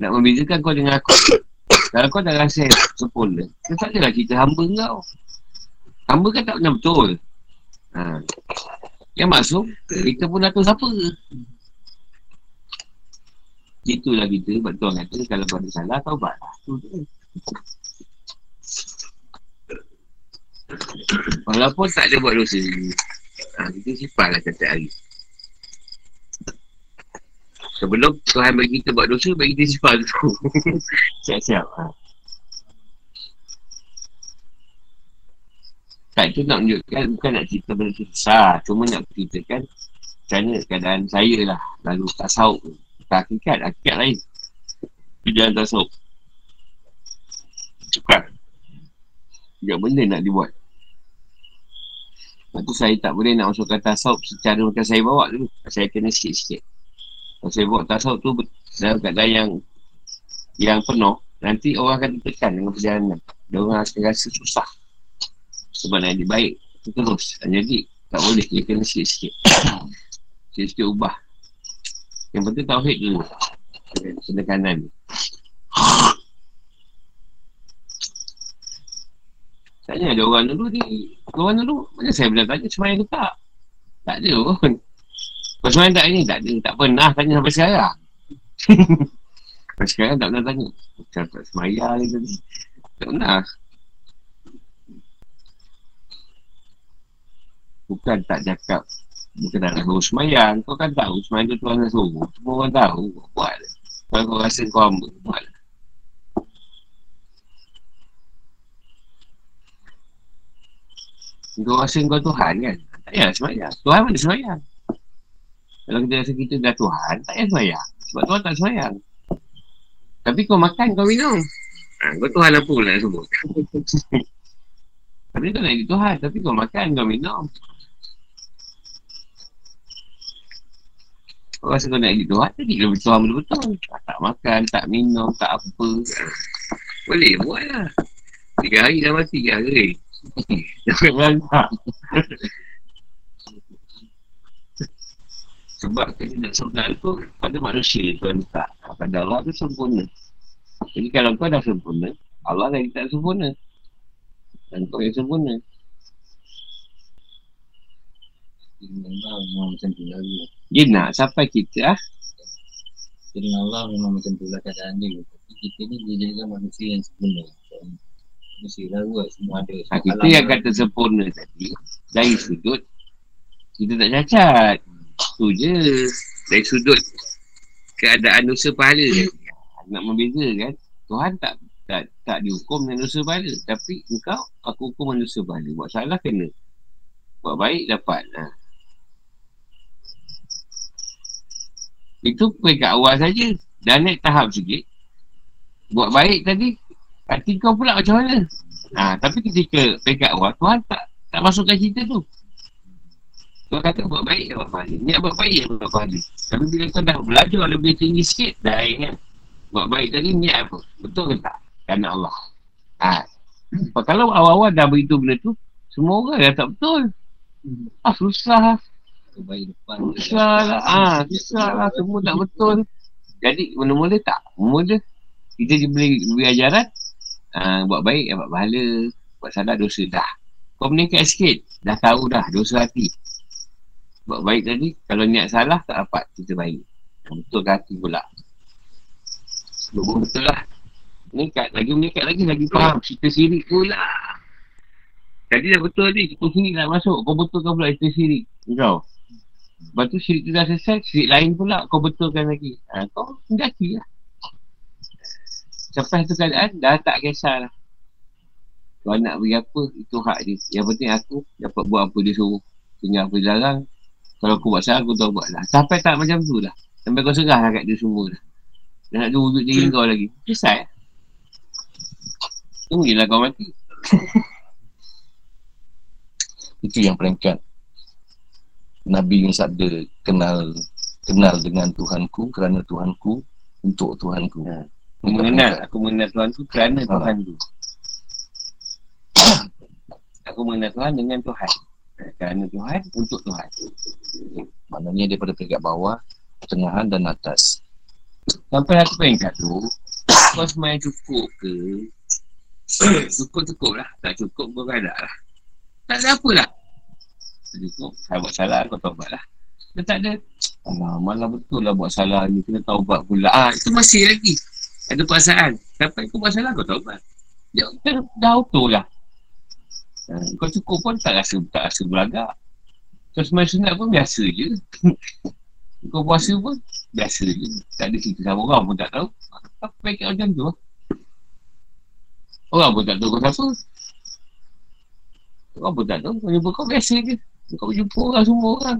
Nak membezakan kau dengan aku. kalau kau dah rasa sempurna, kau tak adalah kita hamba kau. Hamba kan tak pernah betul. Ha. Yang masuk, kita pun tahu siapa. Itulah kita, sebab Tuhan kata, kalau kau ada salah, taubat lah. Tu je. Walaupun tak ada buat dosa ha, Kita simpan lah setiap hari. Sebelum Tuhan bagi kita buat dosa Bagi kita simpan tu. Siap-siap. Ha. Tak itu nak menunjukkan Bukan nak cerita benda tu besar Cuma nak ceritakan Macam keadaan saya lah. Lalu tasawuf Tak hakikat Hakikat lain. Di dalam tasawuf Cepat Banyak benda nak dibuat. Lepas tu saya tak boleh nak masukkan tasawuf secara macam saya bawa dulu. Saya kena sikit-sikit. Kalau saya bawa tasawuf tu dalam keadaan yang yang penuh, nanti orang akan ditekan dengan perjalanan. Dia orang akan rasa susah. Sebab nak baik, terus. Jadi, tak boleh. Dia kena sikit-sikit. sikit-sikit ubah. Yang penting tauhid dulu. Penekanan ni. Tanya ada orang dulu ni. Orang dulu, macam saya pernah tanya semayang ke tak? Tak ada pun. Kau semayang tak ni? Tak ada. Tak pernah tanya sampai sekarang. sampai sekarang tak pernah tanya. Macam tak semayang ni tadi. Tak pernah. Bukan tak cakap. Bukan tak nak semayang. Kau kan tahu semayang tu Tuhan nak suruh. Semua orang tahu. Buat. Kalau kau rasa kau hamba, buat. Kau rasa kau Tuhan kan? Tak payah semayang. Tuhan mana semayang? Kalau kita rasa kita dah Tuhan, tak payah semayang. Sebab Tuhan tak semayang. Tapi kau makan, kau minum. Ha, kau Tuhan apa pula nak sebut? tapi kau nak jadi Tuhan. Tapi kau makan, kau minum. Kau rasa kau nak jadi Tuhan, jadi kau Tuhan betul-betul. Tak makan, tak minum, tak apa. Boleh buat lah. Tiga hari dah mati, tiga hari. Sebab kita nak sempurna tu pada manusia Tuhan tak. Pada Allah tu sempurna. Jadi kalau kau dah sempurna, Allah lagi tak sempurna. Dan kau yang sempurna. Tu Dia nak sampai kita ah. Jadi Allah memang macam tu lah keadaan dia Tapi kita ni dia jadikan manusia yang sempurna Manusia lah semua ada Ha, kita yang kata sempurna tadi, dari sudut, kita tak cacat. Tu je. Dari sudut keadaan dosa pahala. Nak membeza kan. Tuhan tak tak tak dihukum dengan dosa pahala. Tapi engkau, aku hukum dengan dosa pahala. Buat salah kena. Buat baik dapat. Ha. Itu peringkat awal saja. Dah naik tahap sikit. Buat baik tadi. Hati kau pula macam mana? Ha, tapi ketika peringkat awal, Tuhan tak tak masukkan cerita tu. Tuhan kata buat baik buat pahala. Niat buat baik buat pahala. Tapi bila kau dah belajar lebih tinggi sikit, dah ingat. Buat baik tadi niat apa? Betul ke tak? Kerana Allah. Ha. Kalau awal-awal dah beritahu benda tu, semua orang dah tak betul. Ah, susah. Susah lah. Ah, susah lah. Semua tak betul. Jadi, mula-mula tak. Mula kita diberi, diberi ajaran, ah, buat baik, buat pahala. Buat salah, dosa dah. Kau meningkat sikit. Dah tahu dah, dosa hati. Buat baik tadi, kalau niat salah, tak dapat kita baik. Betul hati pula. Betul lah. Meningkat, lagi meningkat lagi, lagi faham. Cerita sirik pula. Tadi dah betul ni, cerita sirik nak masuk. Kau betulkan pula cerita sirik. Kau. Lepas tu syirik tu dah selesai, syirik lain pula kau betulkan lagi. Ha, kau mendaki lah. Sampai satu keadaan, dah tak kisah lah. Kau nak beri apa, itu hak dia. Yang penting aku dapat buat apa dia suruh. Tinggal apa dia larang. Kalau aku buat salah, aku tahu buat lah. Sampai tak macam tu lah. Sampai kau serah lah kat dia semua lah. Dah nak wujud diri kau lagi. Selesai lah. Tunggulah kau mati. Itu yang peringkat Nabi ni sabda kenal kenal dengan Tuhanku kerana Tuhanku untuk Tuhanku. Ha. Aku mengenal, aku mengenal Tuhan tu kerana Ha. Tuhan tu. Aku mengenal Tuhan dengan Tuhan. Kerana Tuhan, untuk Tuhan. Maknanya daripada peringkat bawah, pertengahan dan atas. Sampai satu peringkat tu, kau semayang cukup ke? Cukup-cukup lah. Tak cukup pun ada lah. Tak ada apa lah. Tak cukup. Saya buat salah, kau taubat lah. Dia tak ada. Alah, malah betul lah buat salah ni. Kena taubat pula. Ah, itu masih lagi. Ada perasaan. Sampai kau buat salah, kau taubat. Dia dah, dah auto lah. Ha, kau cukup pun tak rasa tak rasa beragak. Kau semayang sunat pun biasa je. kau puasa pun biasa je. Tak ada cerita sama orang pun tak tahu. Apa baik macam tu? Orang pun tak tahu kau siapa. Orang pun tak tahu. Kau jumpa kau biasa je. Kau jumpa orang semua orang.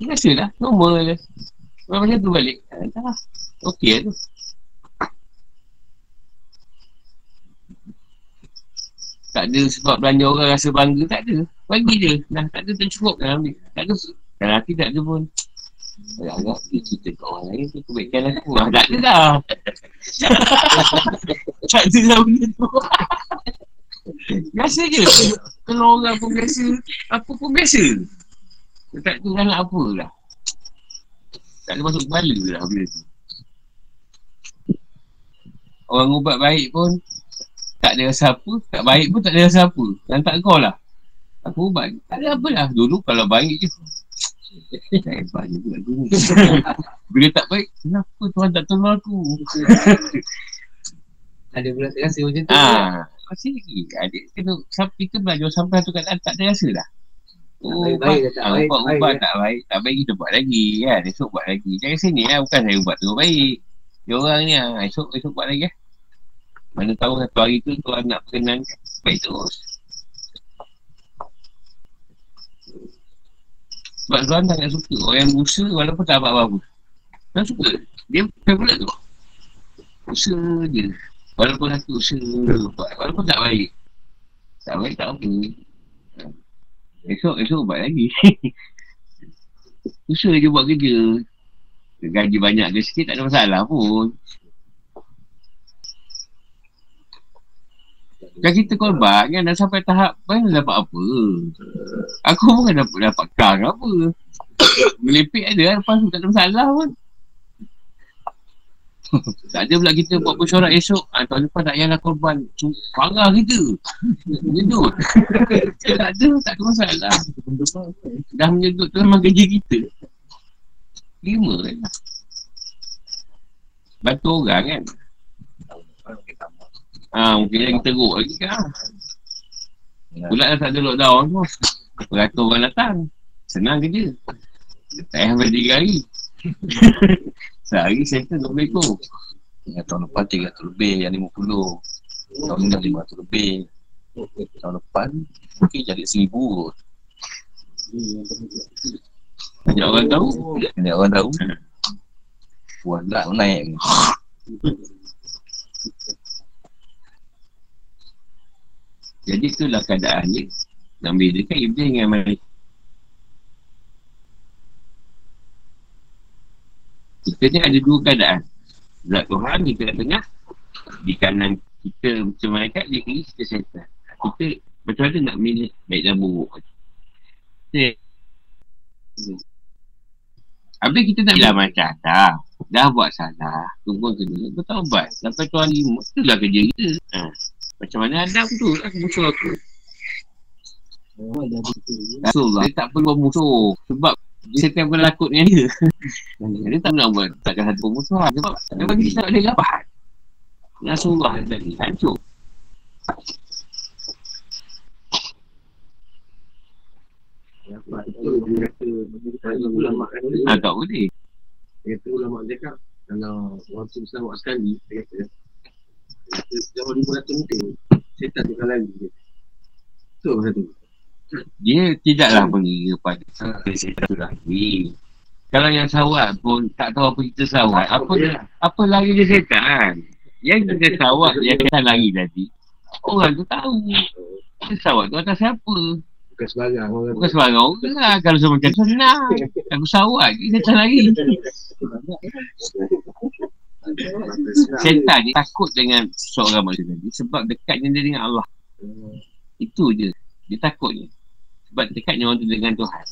Biasa lah. Normal je. Orang macam tu balik. Dah. Okey tu. Tak ada sebab belanja orang rasa bangga. Tak ada. Bagi je. Dah tak ada tercukup dah ambil. Tak ada. Dan hati tak ada pun. Agak-agak dia cerita kat orang lain tu kebaikan aku. Ah, tak ada dah. tak ada dah benda tu. biasa je. Kalau orang pun biasa, aku pun biasa. Tak dah nak apa lah. Tak ada masuk kepala lah benda tu. Orang ubat baik pun tak ada rasa apa. Tak baik pun tak ada rasa apa. Dan tak kau lah. Aku ubat. Tak ada apa lah. Dulu kalau baik je. Tak hebat je pula aku ni. Bila tak baik, kenapa Tuhan tak tolong aku? Ada pula tak rasa macam tu. Ah, masih lagi. Adik kena kita belajar sampai satu keadaan tak ada rasa dah. Tak baik, tak baik, ubat, baik, ubat ya. tak baik, tak baik kita buat lagi kan. Esok buat lagi. Jangan sini lah, bukan saya ubat tu baik. Dia orang ni ah, esok esok buat lagi ah. Mana tahu satu hari tu Tuhan nak perkenan baik terus. Sebab Tuhan tak nak suka orang yang berusaha walaupun tak dapat apa-apa. Tuhan suka. Dia pula tu. Usaha je. Walaupun satu usaha buat. Walaupun tak baik. Tak baik tak apa. Esok, esok buat lagi. usaha je buat kerja. Gaji banyak ke sikit tak ada masalah pun. Kan kita korban kan dah sampai tahap mana dapat apa. Aku bukan dapat dapat kar apa. Melepek ada kan lepas tu tak ada masalah pun. Tak ada pula kita buat mesyuarat esok. Ah, tahun depan tak payahlah korban. Parah kita. Menyedut. tak ada, tak ada masalah. Dah menyedut tu memang kerja kita. Lima kan. Bantu orang kan. Ah, mungkin lagi teruk lagi kan. Pula dah tak ada lockdown tu. Beratus orang datang. Senang kerja. Tak payah tiga hari. Sehari settle 20 ekor. Yang tahun lepan 300 lebih, yang 50. Tahun ni dah 500 lebih. Tahun depan mungkin jadi 1000 kot. Banyak orang tahu. Banyak orang tahu. Puan lah naik. Jadi itulah keadaan dia. Dan bedakan Iblis dengan Malik. Kita ni ada dua keadaan. Zat Tuhan di tengah-tengah. Di kanan kita macam malaikat, di kiri kita syaitan. Kita macam mana nak milih baik dan buruk. Kita Habis kita tak bilang macam dah. Dah buat salah. Tunggu kena bertaubat. Sampai hari lima. Itulah kerja kita. Ha. Macam mana Adam tu. Aku musuh aku. Rasulullah dia tak perlu musuh. Sebab setan pun lakut dengan dia. dia tak nak buat. Takkan satu musuh. Sebab dia bagi kita tak ada lapan. Rasulullah tadi. Hancur. Tu Ha, tak boleh. Dia kata ulama cakap Kalau orang tu buat sekali Dia kata Jauh 500 meter Setan tu lari dia Betul ke satu Dia tidaklah mengira pada setan tu lagi. Kalau yang sawat pun tak tahu apa kita sawat. Apa apa lari dia setan? Yang kita sawat yang kita lari tadi. Orang tu tahu. Dia sawat tu atas siapa? Bukan sebarang orang Bukan sebarang orang lah. Kalau semua macam senang. Aku sawat je setan lari. Setan ni takut dengan seorang manusia tadi sebab dekatnya dia dengan Allah. Itu je. Dia takut je. Sebab dekatnya orang tu dengan Tuhan.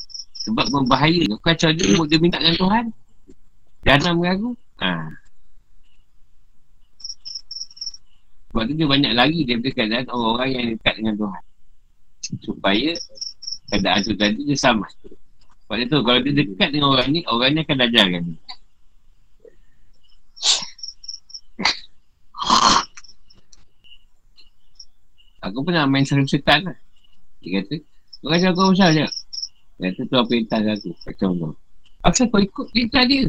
Sebab berbahaya. Kau kacau dia, dia minta dengan Tuhan. Jangan mengaku. Ha. Sebab tu dia banyak lari daripada keadaan orang-orang yang dekat dengan Tuhan. Supaya keadaan tu tadi dia sama. Sebab itu kalau dia dekat dengan orang ni, orang ni akan ajarkan dia. Aku pernah main sarung setan lah. Dia kata, kacau kau besar je. Kata tu apa perintah aku. Kacau kau. Asal kau ikut perintah dia?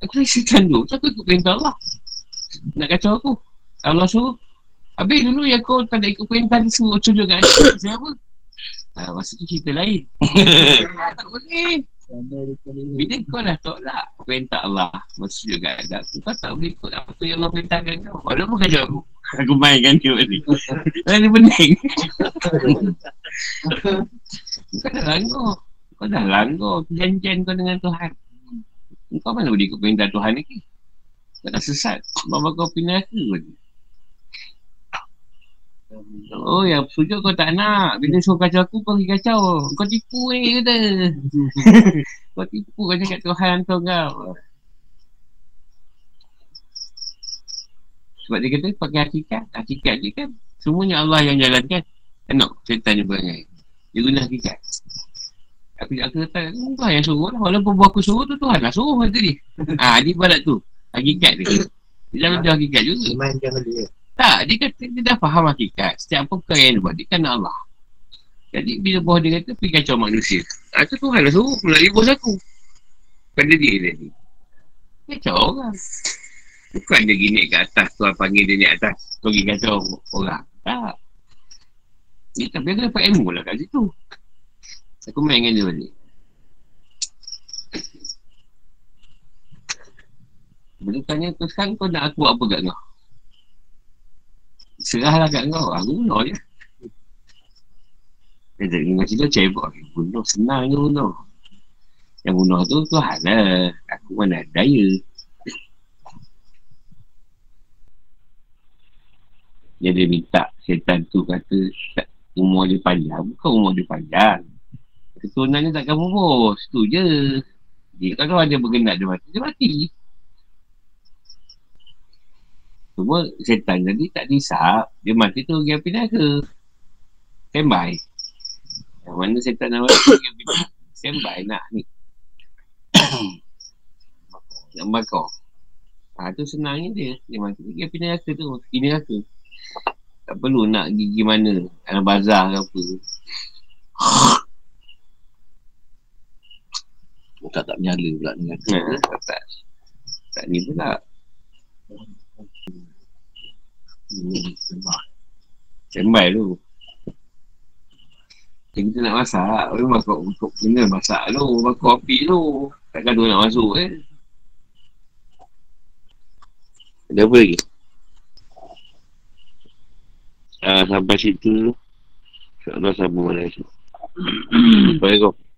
Aku rasa setan tu. Kenapa ikut perintah Allah? Nak kacau aku. Allah suruh. Habis dulu yang kau tak nak ikut perintah dia suruh sujud kat aku. Siapa? Ha, masa tu cerita lain. tak boleh. Bila kau dah tolak perintah Allah Masa sujud kat aku Kau tak boleh ikut apa yang Allah perintahkan kau Walaupun kacau aku Aku mainkan dia balik. Ini pening. kau dah langgar. Kau dah langgar perjanjian kau dengan Tuhan. Kau mana boleh ikut perintah Tuhan lagi? Kau dah sesat. Bapak kau pindah ke. Oh, yang sujud kau tak nak. Bila suruh kacau aku, kau pergi kacau. Kau tipu ni kata. kau tipu kau cakap Tuhan hantar kau. Sebab dia kata pakai hakikat. Hakikat dia kan semuanya Allah yang jalankan. Enak, setan dia berangai. Dia guna hakikat. Aku kata, Tuhan yang suruh lah. Walaupun aku suruh tu, Tuhan lah suruh kata dia. Ha, dia balat tu. Hakikat dia. Dia jangan dia hakikat juga. Iman jangan dia. Tak, dia kata dia dah faham hakikat. Setiap perkara dia buat, dia kan Allah. Jadi bila bos dia kata, pergi kacau manusia. Ha, tu Tuhan lah suruh melalui bos aku. Pada dia tadi. Kacau orang. Bukan dia gini kat atas, Tuhan panggil dia naik atas. Pergi kacau orang. Tak. Dia tapi aku dapat ilmu lah kat situ. Aku main dengan dia balik. Bila tanya tu sekarang kau nak aku buat apa kat kau? Serahlah kat kau. Aku bunuh je. Dia tak dengar cerita cebok. Bunuh senang je bunuh. Yang bunuh tu Tuhan lah. Aku mana ada daya. Dia dia minta setan tu kata umur dia panjang. Bukan umur dia panjang. Keturunannya takkan bubur. Itu je. Dia kalau ada bergendak dia mati, dia mati. Cuma setan tadi tak disap. Dia mati tu pergi api neraka. Standby. Yang mana setan nak mati pergi api neraka. Standby nak ni. nak bakar. Ha, tu senangnya dia. Dia mati pergi api neraka tu. Pergi neraka. Tak perlu nak gigi mana. Dalam bazar ke apa. Tak tak menyala pula dengan Ha, tak, tak. Tak ni pula. Standby tu. Jadi kita nak masak, orang masak untuk kena masak tu, bakar api tu. Takkan tu nak masuk eh. Ada apa lagi? Ah, sampai situ. InsyaAllah sambung mana esok. Assalamualaikum.